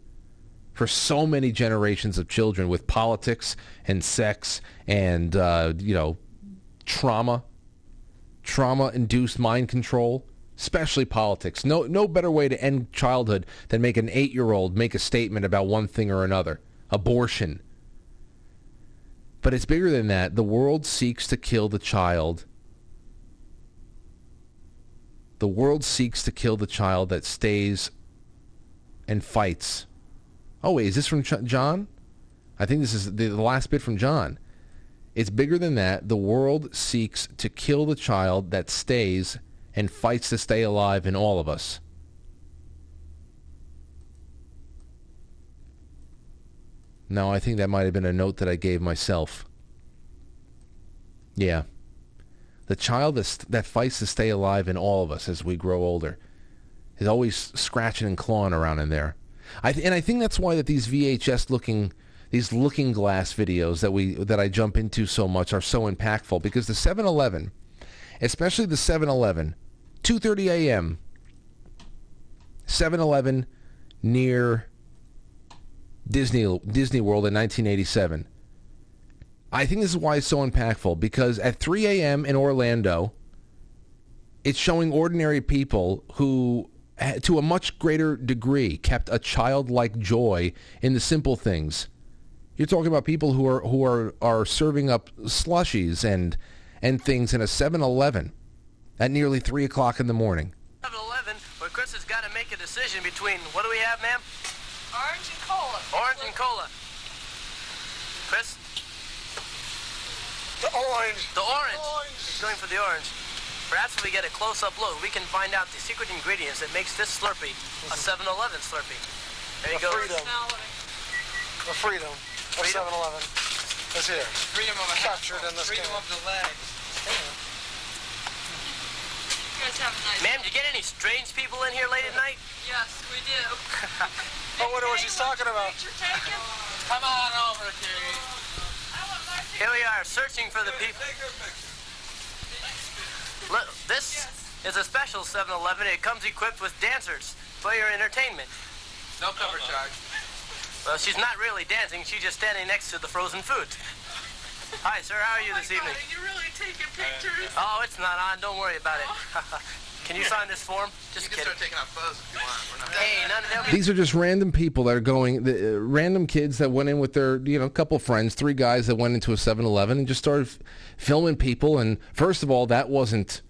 for so many generations of children with politics and sex and uh, you know trauma trauma-induced mind control, especially politics. No, no better way to end childhood than make an eight-year-old make a statement about one thing or another. Abortion. But it's bigger than that. The world seeks to kill the child. The world seeks to kill the child that stays and fights. Oh wait, is this from Ch- John? I think this is the, the last bit from John. It's bigger than that. The world seeks to kill the child that stays and fights to stay alive in all of us. No, I think that might have been a note that I gave myself. Yeah. The child that's, that fights to stay alive in all of us as we grow older is always scratching and clawing around in there. I th- and I think that's why that these VHS looking these looking glass videos that we that I jump into so much are so impactful because the 7-Eleven, especially the 7-Eleven, 2:30 a.m. 7-Eleven near Disney Disney World in 1987. I think this is why it's so impactful because at 3 a.m. in Orlando, it's showing ordinary people who, eh, to a much greater degree, kept a childlike joy in the simple things. You're talking about people who are who are, are serving up slushies and and things in a 7-Eleven at nearly three o'clock in the morning. 7-Eleven, where Chris has got to make a decision between what do we have, ma'am? Orange and cola. Orange and cola. Chris? The orange. The orange. He's going for the orange. Perhaps if we get a close-up look, we can find out the secret ingredients that makes this Slurpee a 7-Eleven Slurpee. There you The go. freedom. The freedom of 7-Eleven is here. Freedom of a Captured in this Freedom game. of the legs. You guys have a nice Ma'am, did you get any strange people in here late at night? Yes, we do. wonder what she's talking about? Come on over, Kitty. Here we are, searching for the people. Look, this is a special 7-Eleven. It comes equipped with dancers for your entertainment. No cover charge. Well, she's not really dancing. She's just standing next to the frozen food. Hi, sir. How are you this evening? you really taking pictures? Oh, it's not on. Don't worry about it. Can you sign this form? Just You can kidding. start taking off clothes if you want. Hey, none of them. These are just random people that are going, the, uh, random kids that went in with their, you know, couple friends, three guys that went into a 7-Eleven and just started f- filming people. And first of all, that wasn't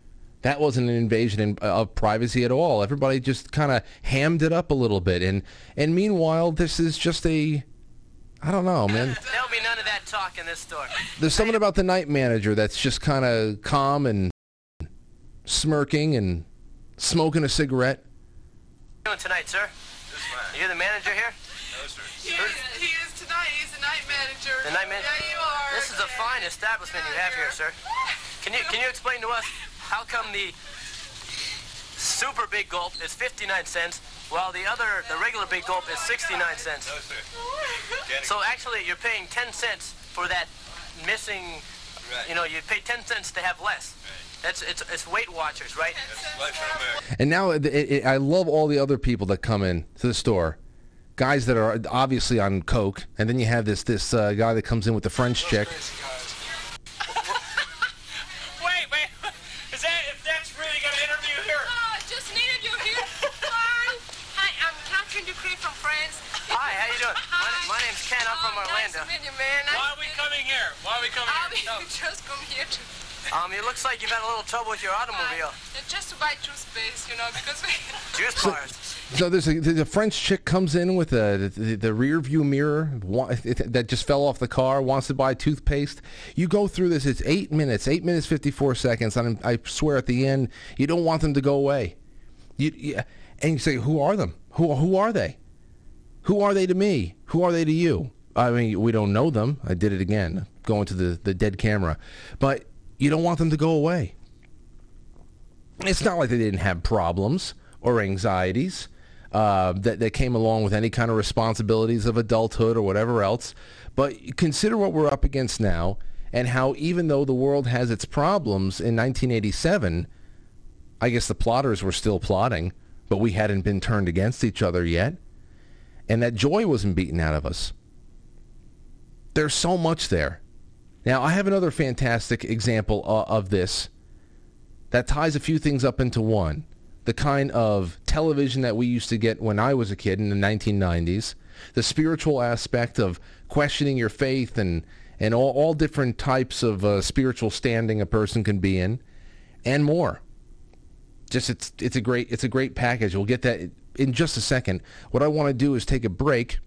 that wasn't an invasion in, uh, of privacy at all. Everybody just kind of hammed it up a little bit. And and meanwhile, this is just a, I don't know, man. There'll be none of that talk in this store. There's something about the night manager that's just kind of calm and smirking and smoking a cigarette. What are you doing tonight, sir? You're the manager here? No, sir. He is, he is tonight. He's the night manager. The night manager? Yeah, you are. This is a fine establishment you have here, sir. Can you can you explain to us how come the super big gulp is 59 cents while the other the regular big gulp is 69 cents? No, sir. So actually you're paying 10 cents for that missing Right. you know, you pay 10 cents to have less. That's it's it's Weight Watchers, right? Life. And now it, it, I love all the other people that come in to the store. Guys that are obviously on coke, and then you have this this uh, guy that comes in with the French chick. With your automobile. uh, just to buy juice space, you know, because we. Juice bars. So there's a, there's a French chick comes in with a, the, the rear view mirror that just fell off the car, wants to buy toothpaste. You go through this. It's eight minutes, eight minutes fifty four seconds, and I swear at the end you don't want them to go away. You, you and you say, who are them? Who who are they? Who are they to me? Who are they to you? I mean, we don't know them. I did it again, going to the, the dead camera. But you don't want them to go away. It's not like they didn't have problems or anxieties uh, that, that came along with any kind of responsibilities of adulthood or whatever else. But consider what we're up against now and how even though the world has its problems in 1987, I guess the plotters were still plotting, but we hadn't been turned against each other yet. And that joy wasn't beaten out of us. There's so much there. Now, I have another fantastic example uh, of this that ties a few things up into one. The kind of television that we used to get when I was a kid in the 1990s, the spiritual aspect of questioning your faith and, and all, all different types of uh, spiritual standing a person can be in, and more. Just it's it's a great it's a great package. We'll get that in just a second. What I want to do is take a break.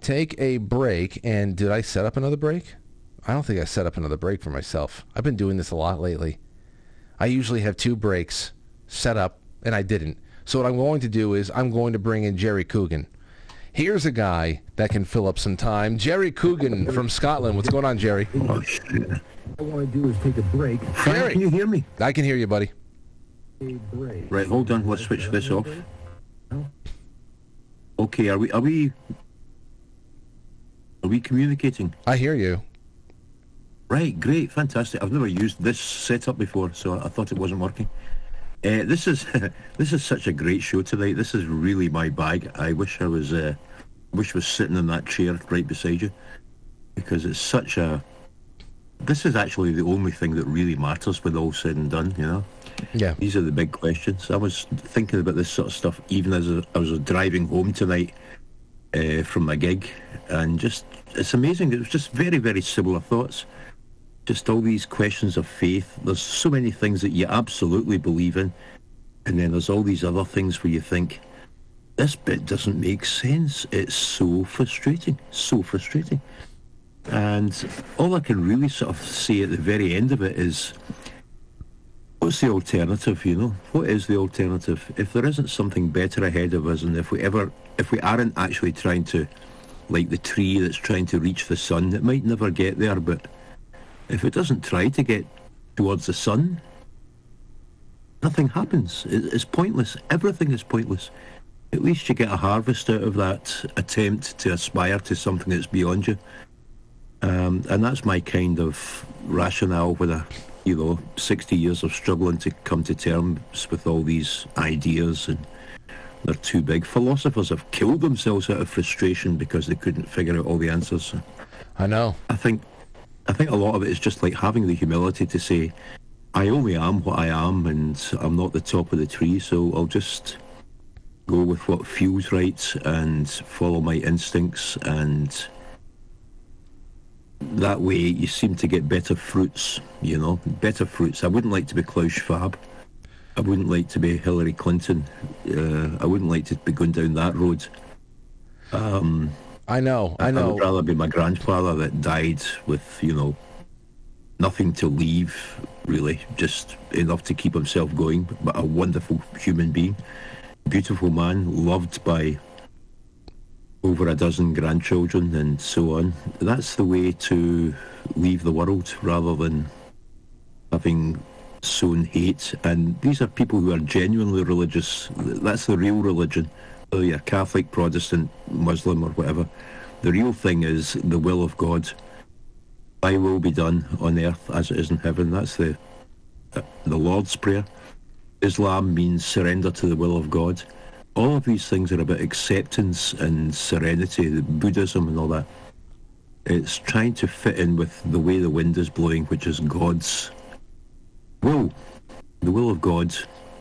Take a break. And did I set up another break? I don't think I set up another break for myself. I've been doing this a lot lately. I usually have two breaks set up, and I didn't. So what I'm going to do is I'm going to bring in Jerry Coogan. Here's a guy that can fill up some time. Jerry Coogan from Scotland. What's going on, Jerry? Oh, shit. What I want to do is take a break. Jerry, can you hear me? I can hear you, buddy. Right, hold on. Let's switch this off. Okay, are we are we are we communicating? I hear you. Right, great, fantastic. I've never used this setup before, so I thought it wasn't working. Uh, this is this is such a great show tonight. This is really my bag. I wish I was uh, wish I was sitting in that chair right beside you because it's such a. This is actually the only thing that really matters when all's said and done. You know. Yeah. These are the big questions. I was thinking about this sort of stuff even as I was driving home tonight uh, from my gig, and just it's amazing. It was just very very similar thoughts just all these questions of faith. There's so many things that you absolutely believe in, and then there's all these other things where you think, this bit doesn't make sense. It's so frustrating, so frustrating. And all I can really sort of say at the very end of it is, what's the alternative, you know? What is the alternative? If there isn't something better ahead of us, and if we ever, if we aren't actually trying to, like the tree that's trying to reach the sun, it might never get there, but if it doesn't try to get towards the sun, nothing happens. It's pointless. Everything is pointless. At least you get a harvest out of that attempt to aspire to something that's beyond you. Um, and that's my kind of rationale with a, you know, 60 years of struggling to come to terms with all these ideas and they're too big. Philosophers have killed themselves out of frustration because they couldn't figure out all the answers. I know. I think I think a lot of it is just like having the humility to say, I only am what I am and I'm not the top of the tree, so I'll just go with what feels right and follow my instincts and that way you seem to get better fruits, you know, better fruits. I wouldn't like to be Klaus Schwab. I wouldn't like to be Hillary Clinton. Uh, I wouldn't like to be going down that road. Um, I know, I know. I would rather be my grandfather that died with, you know, nothing to leave, really, just enough to keep himself going, but a wonderful human being, beautiful man, loved by over a dozen grandchildren and so on. That's the way to leave the world rather than having sown hate. And these are people who are genuinely religious. That's the real religion Oh, whether you're Catholic, Protestant, Muslim, or whatever. The real thing is the will of God. Thy will be done on earth as it is in heaven. That's the the Lord's Prayer. Islam means surrender to the will of God. All of these things are about acceptance and serenity, Buddhism and all that. It's trying to fit in with the way the wind is blowing, which is God's will, the will of God.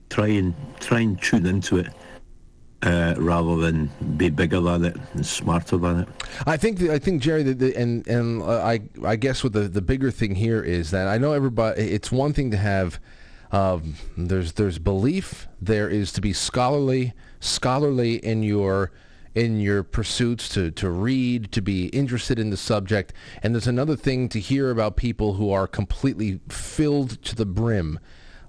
Try and try and tune into it uh, rather than be bigger than it and smarter than it. I think I think Jerry, the, the, and and I I guess what the the bigger thing here is that I know everybody. It's one thing to have. Um, there's there's belief. There is to be scholarly scholarly in your in your pursuits to, to read, to be interested in the subject. And there's another thing to hear about people who are completely filled to the brim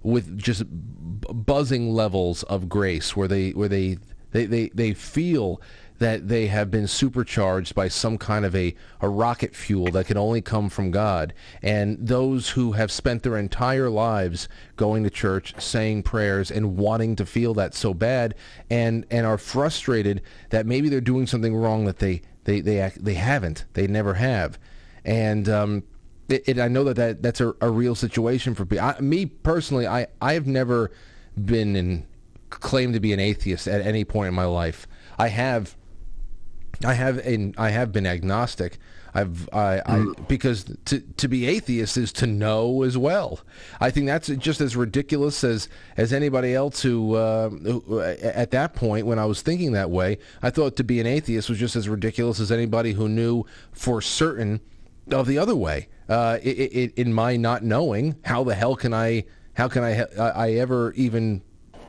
with just buzzing levels of grace where they where they they, they, they feel that they have been supercharged by some kind of a, a rocket fuel that can only come from God. And those who have spent their entire lives going to church, saying prayers, and wanting to feel that so bad, and, and are frustrated that maybe they're doing something wrong that they, they, they, they haven't. They never have. And um, it, it, I know that, that that's a, a real situation for people. I, me personally, I, I have never been in claim to be an atheist at any point in my life. I have, I have, in, I have been agnostic. I've, I, I, because to to be atheist is to know as well. I think that's just as ridiculous as as anybody else who, uh, who, at that point when I was thinking that way, I thought to be an atheist was just as ridiculous as anybody who knew for certain of the other way. Uh, it, it, in my not knowing, how the hell can I, how can I, I ever even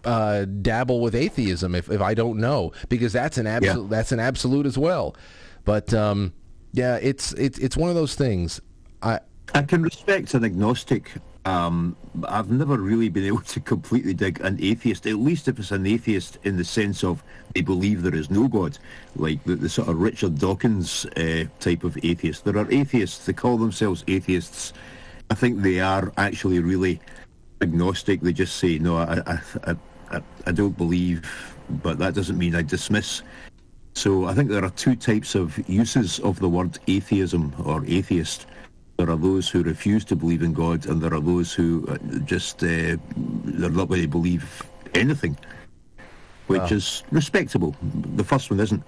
uh, dabble with atheism if, if I don't know because that's an absolute that's an absolute as well. But um, yeah, it's it's it's one of those things. I I can respect an agnostic. Um, I've never really been able to completely dig an atheist, at least if it's an atheist in the sense of they believe there is no God, like the, the sort of Richard Dawkins uh, type of atheist. There are atheists, they call themselves atheists. I think they are actually really agnostic. They just say, no, I, I, I, I, I don't believe, but that doesn't mean I dismiss. So I think there are two types of uses of the word atheism or atheist. There are those who refuse to believe in God, and there are those who uh, just uh, they're not going to believe anything, which Wow. is respectable. The first one isn't.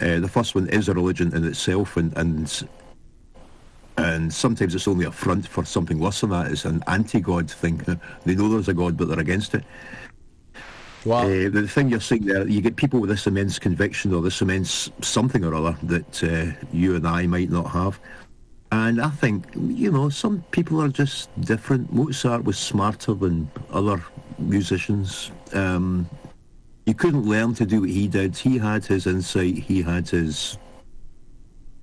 Uh, the first one is a religion in itself, and and and sometimes it's only a front for something worse than that. It's an anti-God thing. they know there's a God, but they're against it. Well, uh, the thing you're saying there, you get people with this immense conviction or this immense something or other that uh, you and I might not have. And I think, you know, some people are just different. Mozart was smarter than other musicians. Um, you couldn't learn to do what he did. He had his insight. He had his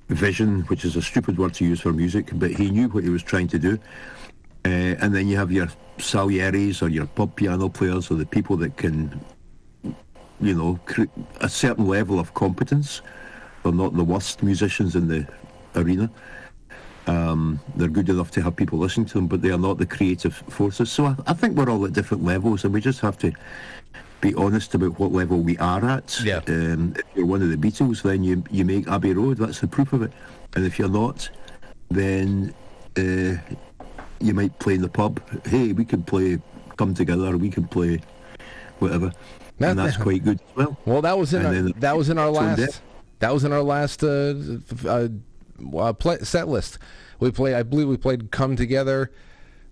vision, which is a stupid word to use for music, but he knew what he was trying to do. Uh, and then you have your Salieris or your pub piano players or the people that can, you know, cre- a certain level of competence. They're not the worst musicians in the arena. Um, they're good enough to have people listen to them, but they are not the creative forces. So I, I think we're all at different levels, and we just have to be honest about what level we are at. Yeah. Um, if you're one of the Beatles, then you you make Abbey Road. That's the proof of it. And if you're not, then uh, you might play in the pub. Hey, we can play Come Together. We can play whatever, and that's quite good as well. Well, that was in our, then- that was in our last that was in our last uh, uh, uh, play, set list. We play. I believe we played "Come Together."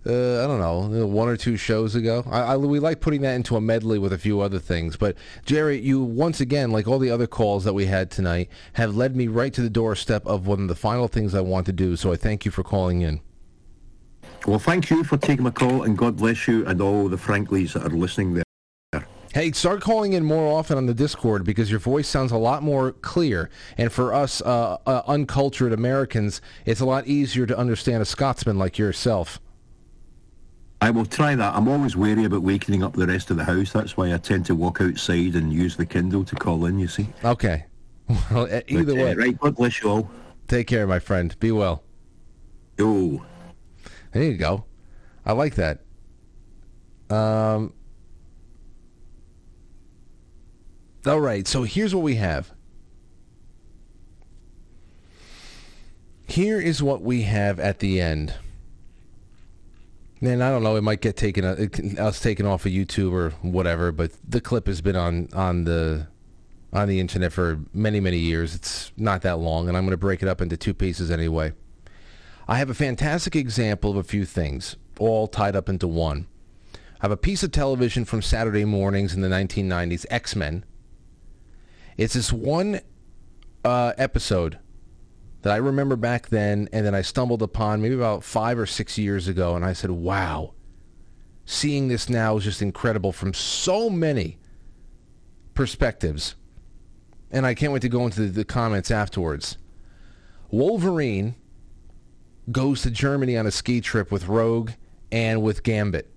Uh, I don't know, one or two shows ago. I, I, we like putting that into a medley with a few other things. But Jerry, you once again, like all the other calls that we had tonight, have led me right to the doorstep of one of the final things I want to do. So I thank you for calling in. Well, thank you for taking my call, and God bless you and all the Franklies that are listening there. Hey, start calling in more often on the Discord because your voice sounds a lot more clear. And for us uh, uh, uncultured Americans, it's a lot easier to understand a Scotsman like yourself. I will try that. I'm always wary about waking up the rest of the house. That's why I tend to walk outside and use the Kindle to call in, you see. Okay. Well, either But, uh, way. right, God bless you all. Take care, my friend. Be well. Yo. There you go. I like that. Um. All right. So here's what we have. Here is what we have at the end. And I don't know, it might get taken, uh, us taken off of YouTube or whatever, but the clip has been on on the on the internet for many many years. It's not that long, and I'm going to break it up into two pieces anyway. I have a fantastic example of a few things, all tied up into one. I have a piece of television from Saturday mornings in the 1990s, X-Men. It's this one uh, episode that I remember back then, and then I stumbled upon maybe about five or six years ago, and I said, wow, seeing this now is just incredible from so many perspectives. And I can't wait to go into the, the comments afterwards. Wolverine goes to Germany on a ski trip with Rogue and with Gambit.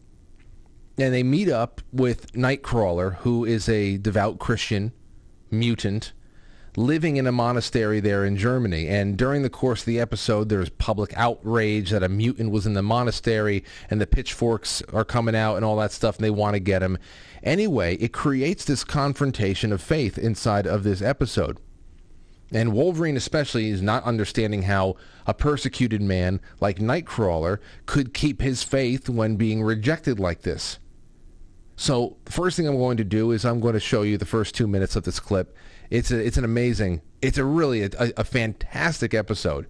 And they meet up with Nightcrawler, who is a devout Christian mutant living in a monastery there in Germany. And during the course of the episode, there's public outrage that a mutant was in the monastery and the pitchforks are coming out and all that stuff and they want to get him. Anyway, it creates this confrontation of faith inside of this episode. And Wolverine especially is not understanding how a persecuted man like Nightcrawler could keep his faith when being rejected like this. So the first thing I'm going to do is I'm going to show you the first two minutes of this clip. It's a, it's an amazing, it's a really a, a, fantastic episode,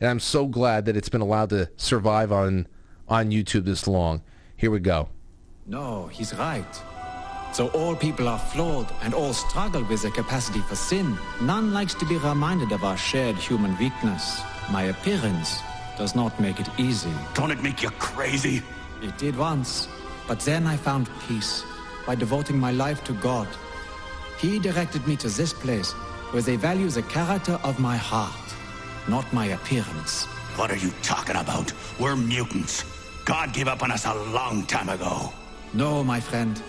and I'm so glad that it's been allowed to survive on on YouTube this long. Here we go. No, he's right. So all people are flawed and all struggle with the capacity for sin. None likes to be reminded of our shared human weakness. My appearance does not make it easy. Don't it make you crazy? It did once, but then I found peace. by devoting my life to God. He directed me to this place where they value the character of my heart, not my appearance. What are you talking about? We're mutants. God gave up on us a long time ago. No, my friend.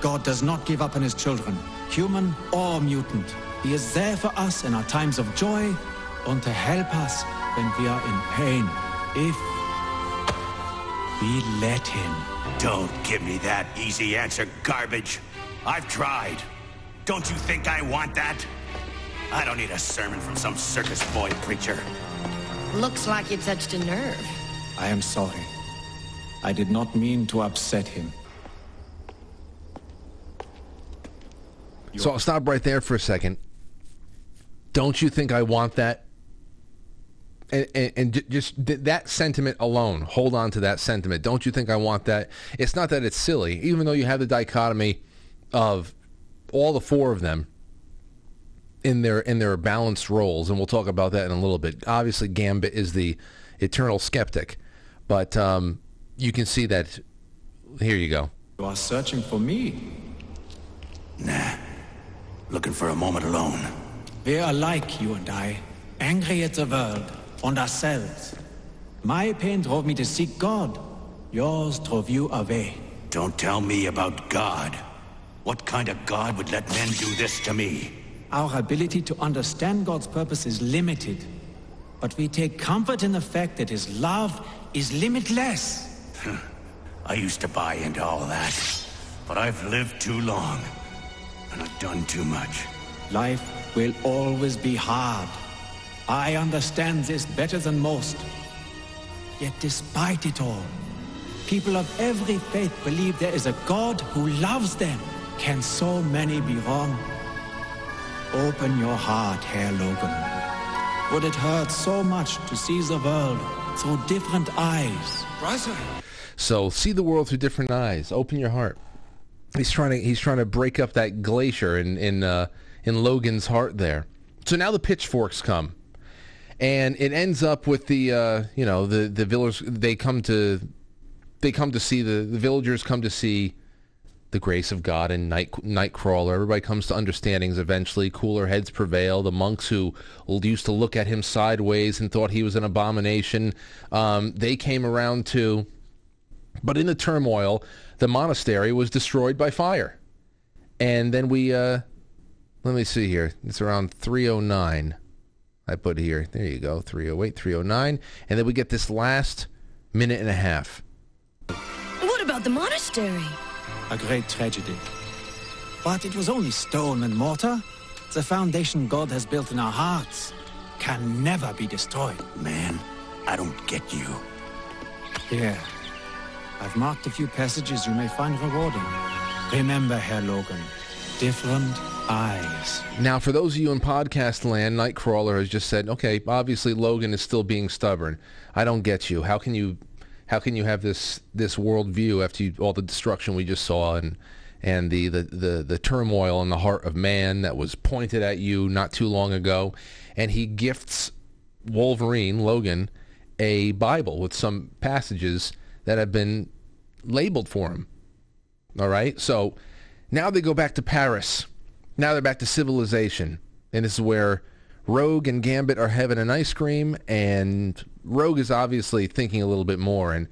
God does not give up on his children, human or mutant. He is there for us in our times of joy and to help us when we are in pain. If we let him. Don't give me that easy answer garbage. I've tried. Don't you think I want that? I don't need a sermon from some circus boy preacher. Looks like you touched a nerve. I am sorry. I did not mean to upset him. So I'll stop right there for a second. Don't you think I want that? And, and, and just th- that sentiment alone, hold on to that sentiment. Don't you think I want that? It's not that it's silly, even though you have the dichotomy of all the four of them in their in their balanced roles, and we'll talk about that in a little bit. Obviously, Gambit is the eternal skeptic, but um, you can see that. Here you go. You are searching for me. Nah. Looking for a moment alone. We are alike, you and I. Angry at the world and ourselves. My pain drove me to seek God. Yours drove you away. Don't tell me about God. What kind of God would let men do this to me? Our ability to understand God's purpose is limited. But we take comfort in the fact that his love is limitless. I used to buy into all that. But I've lived too long. And I've done too much. Life will always be hard. I understand this better than most. Yet despite it all, people of every faith believe there is a God who loves them. Can so many be wrong? Open your heart, Herr Logan. Would it hurt so much to see the world through different eyes? Brother. So see the world through different eyes. Open your heart. He's trying to he's trying to break up that glacier in in uh, in Logan's heart there. So now the pitchforks come, and it ends up with the uh, you know the the villagers they come to they come to see the the villagers come to see the grace of God and Night Nightcrawler. Everybody comes to understandings eventually. Cooler heads prevail. The monks who used to look at him sideways and thought he was an abomination, um, they came around too. But in the turmoil, the monastery was destroyed by fire. And then we, uh, let me see here. It's around 309. I put here. There you go. 308, 309. And then we get this last minute and a half. What about the monastery? A great tragedy. But it was only stone and mortar. The foundation God has built in our hearts can never be destroyed. Man, I don't get you. Here. I've marked a few passages you may find rewarding. Remember, Herr Logan, different eyes. Now, for those of you in podcast land, Nightcrawler has just said, "Okay, obviously Logan is still being stubborn. I don't get you. How can you, how can you have this this worldview after you, all the destruction we just saw and and the, the the the turmoil in the heart of man that was pointed at you not too long ago?" And he gifts Wolverine Logan a Bible with some passages that have been labeled for him. All right, so now they go back to Paris. Now they're back to civilization. And this is where Rogue and Gambit are having an ice cream, and Rogue is obviously thinking a little bit more, and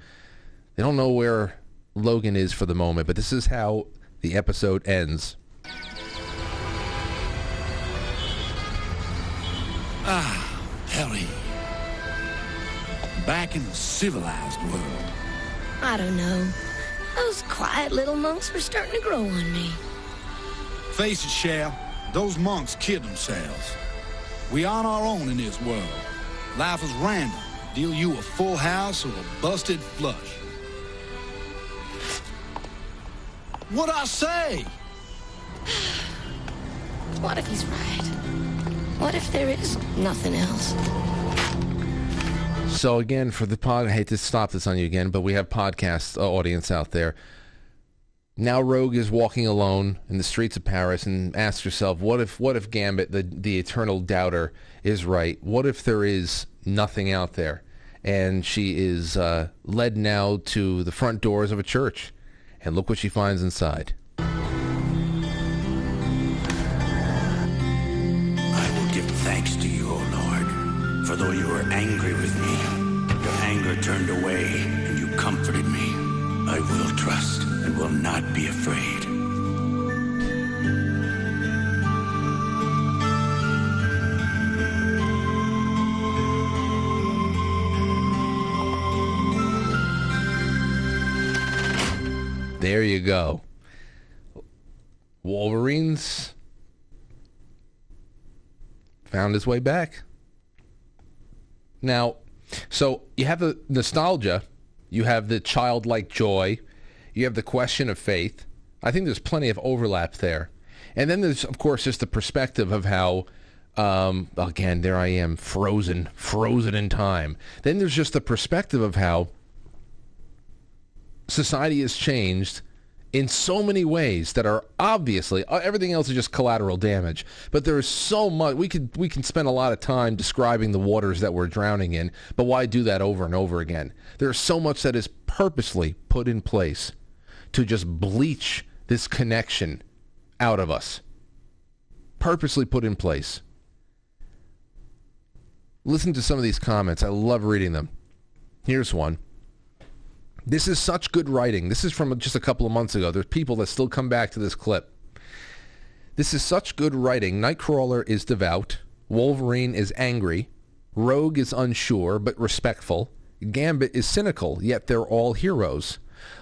they don't know where Logan is for the moment, but this is how the episode ends. Ah, Harry. Back in the civilized world. I don't know. Those quiet little monks were starting to grow on me. Face it, Shell. Those monks kid themselves. We are on our own in this world. Life is random. Deal you a full house or a busted flush. What I say? What if he's right? What if there is nothing else? So again, for the pod, I hate to stop this on you again, but we have podcast uh, audience out there. Now Rogue is walking alone in the streets of Paris and asks herself, what if what if Gambit, the the eternal doubter, is right? What if there is nothing out there? And she is uh, led now to the front doors of a church, and look what she finds inside. I will give thanks to you, O Lord, for though you angry with turned away and you comforted me. I will trust and will not be afraid. There you go. Wolverines found his way back. Now, so you have the nostalgia, you have the childlike joy, you have the question of faith. I think there's plenty of overlap there. And then there's, of course, just the perspective of how, um, again, there I am, frozen, frozen in time. Then there's just the perspective of how society has changed in so many ways that are obviously uh, everything else is just collateral damage. But there is so much we could we can spend a lot of time describing the waters that we're drowning in but why do that over and over again? There's so much that is purposely put in place to just bleach this connection out of us. Purposely put in place. Listen to some of these comments. I love reading them. Here's one this is such good writing. This is from just a couple of months ago. There's people that still come back to this clip. This is such good writing. Nightcrawler is devout. Wolverine is angry. Rogue is unsure but respectful. Gambit is cynical, yet they're all heroes.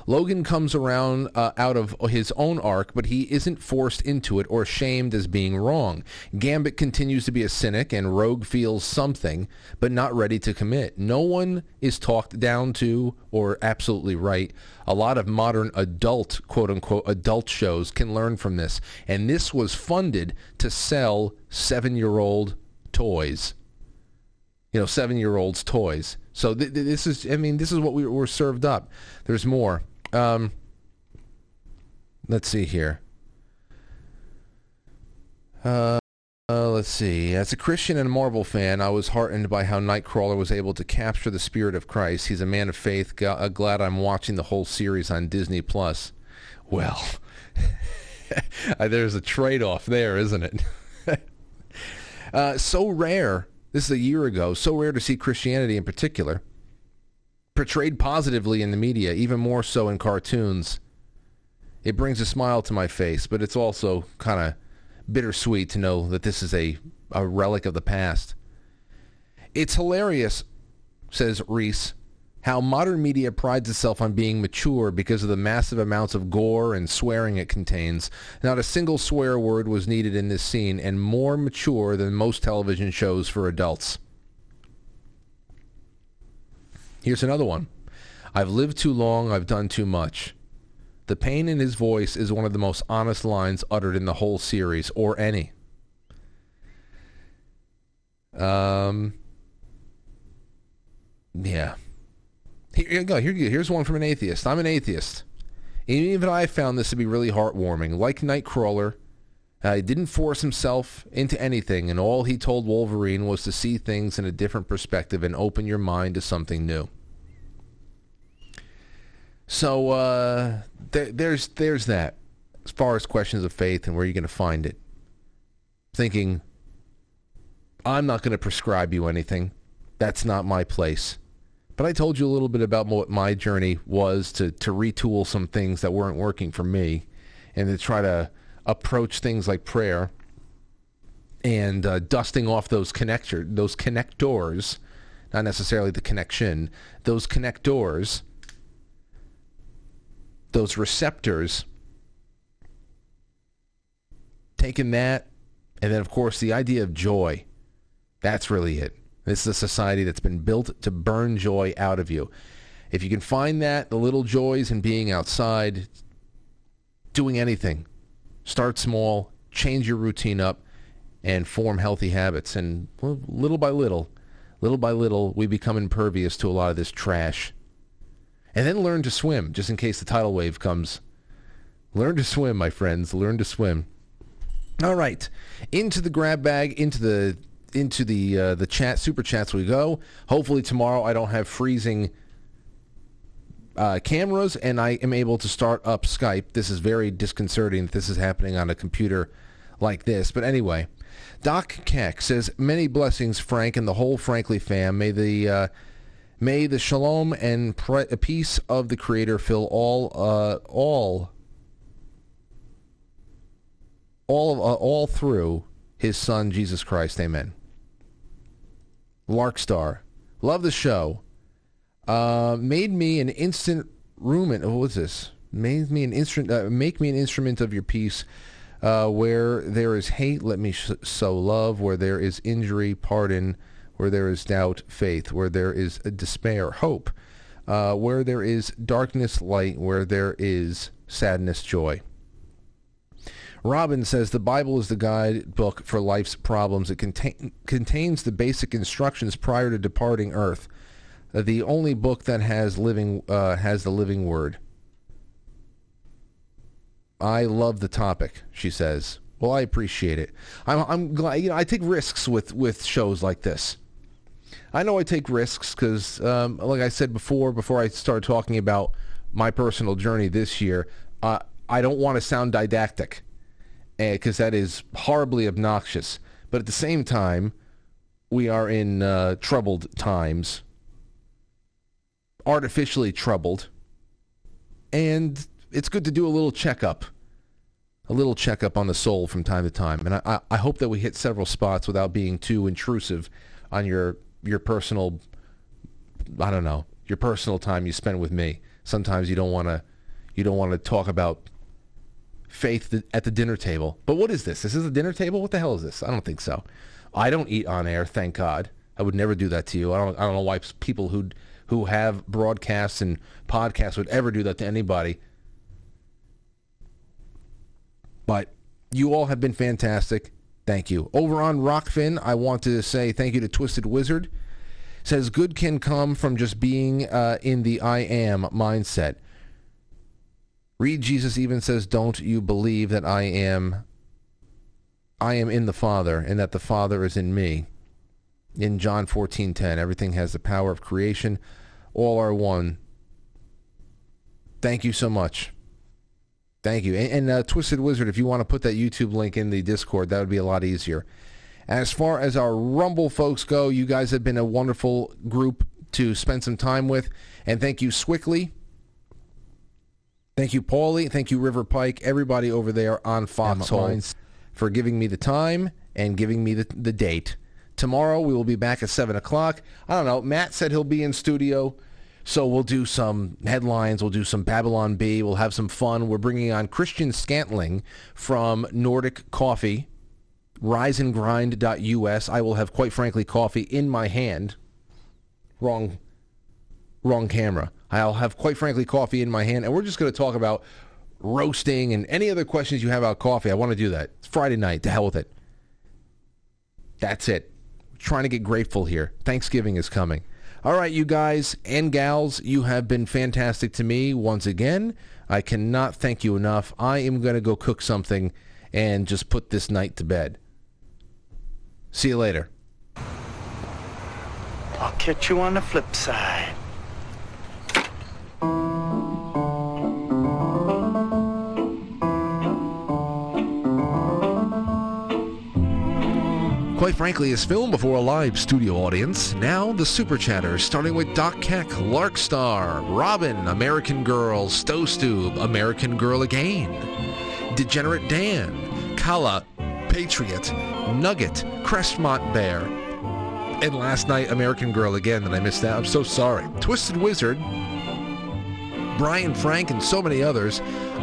Logan comes around uh, out of his own arc, but he isn't forced into it or shamed as being wrong. Gambit continues to be a cynic, and Rogue feels something, but not ready to commit. No one is talked down to or absolutely right. A lot of modern adult, quote unquote, adult shows can learn from this. And this was funded to sell seven year old toys. You know, seven year olds' toys. So th- th- this is, I mean, this is what we were served up. There's more. Um, let's see here. Uh, uh, let's see. As a Christian and a Marvel fan, I was heartened by how Nightcrawler was able to capture the spirit of Christ. He's a man of faith. G- uh, glad I'm watching the whole series on Disney Plus. Well, there's a trade-off there, isn't it? uh, so rare. This is a year ago. So rare to see Christianity in particular portrayed positively in the media, even more so in cartoons. It brings a smile to my face, but it's also kind of bittersweet to know that this is a, a relic of the past. It's hilarious, says Reese, how modern media prides itself on being mature because of the massive amounts of gore and swearing it contains. Not a single swear word was needed in this scene and more mature than most television shows for adults. Here's another one. I've lived too long, I've done too much. The pain in his voice is one of the most honest lines uttered in the whole series, or any. Um, yeah. Here you go. Here. Here's one from an atheist. I'm an atheist. Even I found this to be really heartwarming. Like Nightcrawler, uh, he didn't force himself into anything, and all he told Wolverine was to see things in a different perspective and open your mind to something new. So uh, there, there's there's that. As far as questions of faith and where you're going to find it, thinking, I'm not going to prescribe you anything. That's not my place. But I told you a little bit about what my journey was to to retool some things that weren't working for me, and to try to approach things like prayer and uh, dusting off those connector those connectors, not necessarily the connection, those connectors those receptors, taking that, and then of course the idea of joy. That's really it. This is a society that's been built to burn joy out of you. If you can find that, the little joys in being outside, doing anything, start small, change your routine up, and form healthy habits. And little by little, little by little, we become impervious to a lot of this trash and then learn to swim, just in case the tidal wave comes. Learn to swim, my friends. Learn to swim. All right, into the grab bag, into the into the uh, the chat super chats we go. Hopefully tomorrow I don't have freezing uh, cameras and I am able to start up Skype. This is very disconcerting that this is happening on a computer like this. But anyway, Doc Keck says, many blessings, Frank, and the whole Frankly fam. May the uh, may the shalom and pre- peace of the Creator fill all uh, all all uh, all through His Son Jesus Christ. Amen. Larkstar, love the show. Uh, made me an instant rumen. What was this? Made me an instrument. Uh, make me an instrument of your peace. Uh, where there is hate, let me sh- sow love. Where there is injury, pardon. Where there is doubt, faith. Where there is despair, hope. Uh, where there is darkness, light. Where there is sadness, joy. Robin says the Bible is the guidebook for life's problems. It contain, contains the basic instructions prior to departing Earth. Uh, the only book that has living uh, has the living word. I love the topic, she says. Well, I appreciate it. I'm, I'm glad. You know, I take risks with with shows like this. I know I take risks because, um, like I said before, before I started talking about my personal journey this year, uh, I don't want to sound didactic because that is horribly obnoxious. But at the same time, we are in uh, troubled times, artificially troubled, and it's good to do a little checkup, a little checkup on the soul from time to time. And I, I, I hope that we hit several spots without being too intrusive on your your personal, I don't know, your personal time you spend with me. Sometimes you don't want to, you don't want to talk about faith at the dinner table. But what is this? This is a dinner table? What the hell is this? I don't think so. I don't eat on air, thank God. I would never do that to you. I don't I don't know why people who who have broadcasts and podcasts would ever do that to anybody. But you all have been fantastic. Thank you. Over on Rokfin, I want to say thank you to Twisted Wizard. Says good can come from just being uh, in the I am mindset. Read Jesus even says, "Don't you believe that I am I am in the Father and that the Father is in me." In John 14:10, everything has the power of creation. All are one. Thank you so much. Thank you. And, and uh, Twisted Wizard, if you want to put that YouTube link in the Discord, that would be a lot easier. As far as our Rumble folks go, you guys have been a wonderful group to spend some time with. And thank you, Swickly. Thank you, Paulie. Thank you, River Pike. Everybody over there on Foxhole for giving me the time and giving me the, the date. Tomorrow we will be back at 7 o'clock. I don't know. Matt said he'll be in studio. So we'll do some headlines. We'll do some Babylon Bee. We'll have some fun. We're bringing on Christian Scantling from Nordic Coffee, riseandgrind.us. I will have, quite frankly, coffee in my hand. Wrong, wrong camera. I'll have, quite frankly, coffee in my hand, and we're just going to talk about roasting and any other questions you have about coffee. I want to do that. It's Friday night. To hell with it. That's it. trying to get grateful here. Thanksgiving is coming. All right, you guys and gals, you have been fantastic to me once again. I cannot thank you enough. I am going to go cook something and just put this night to bed. See you later. I'll catch you on the flip side. Quite frankly, is filmed before a live studio audience. Now, the Super Chatters, starting with Doc Keck, Larkstar, Robin, American Girl, Stowstube, American Girl Again, Degenerate Dan, Kala, Patriot, Nugget, Crestmont Bear, and last night, American Girl Again, that I missed out. I'm so sorry. Twisted Wizard, Brian Frank, and so many others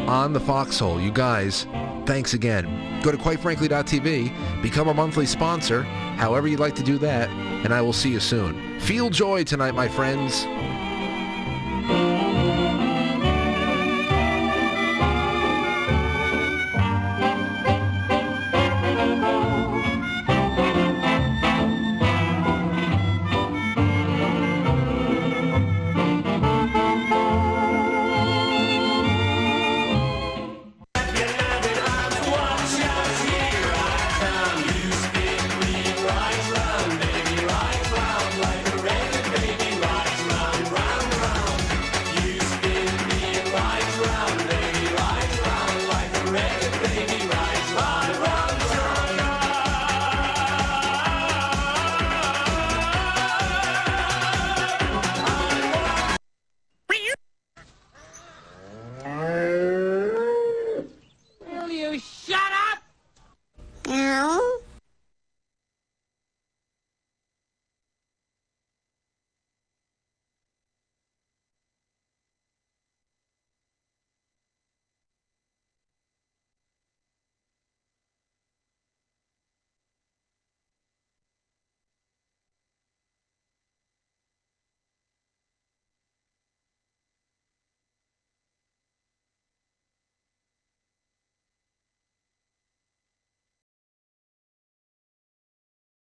on the Foxhole. You guys, thanks again. Go to quitefrankly.tv, become a monthly sponsor, however you'd like to do that, and I will see you soon. Feel joy tonight, my friends.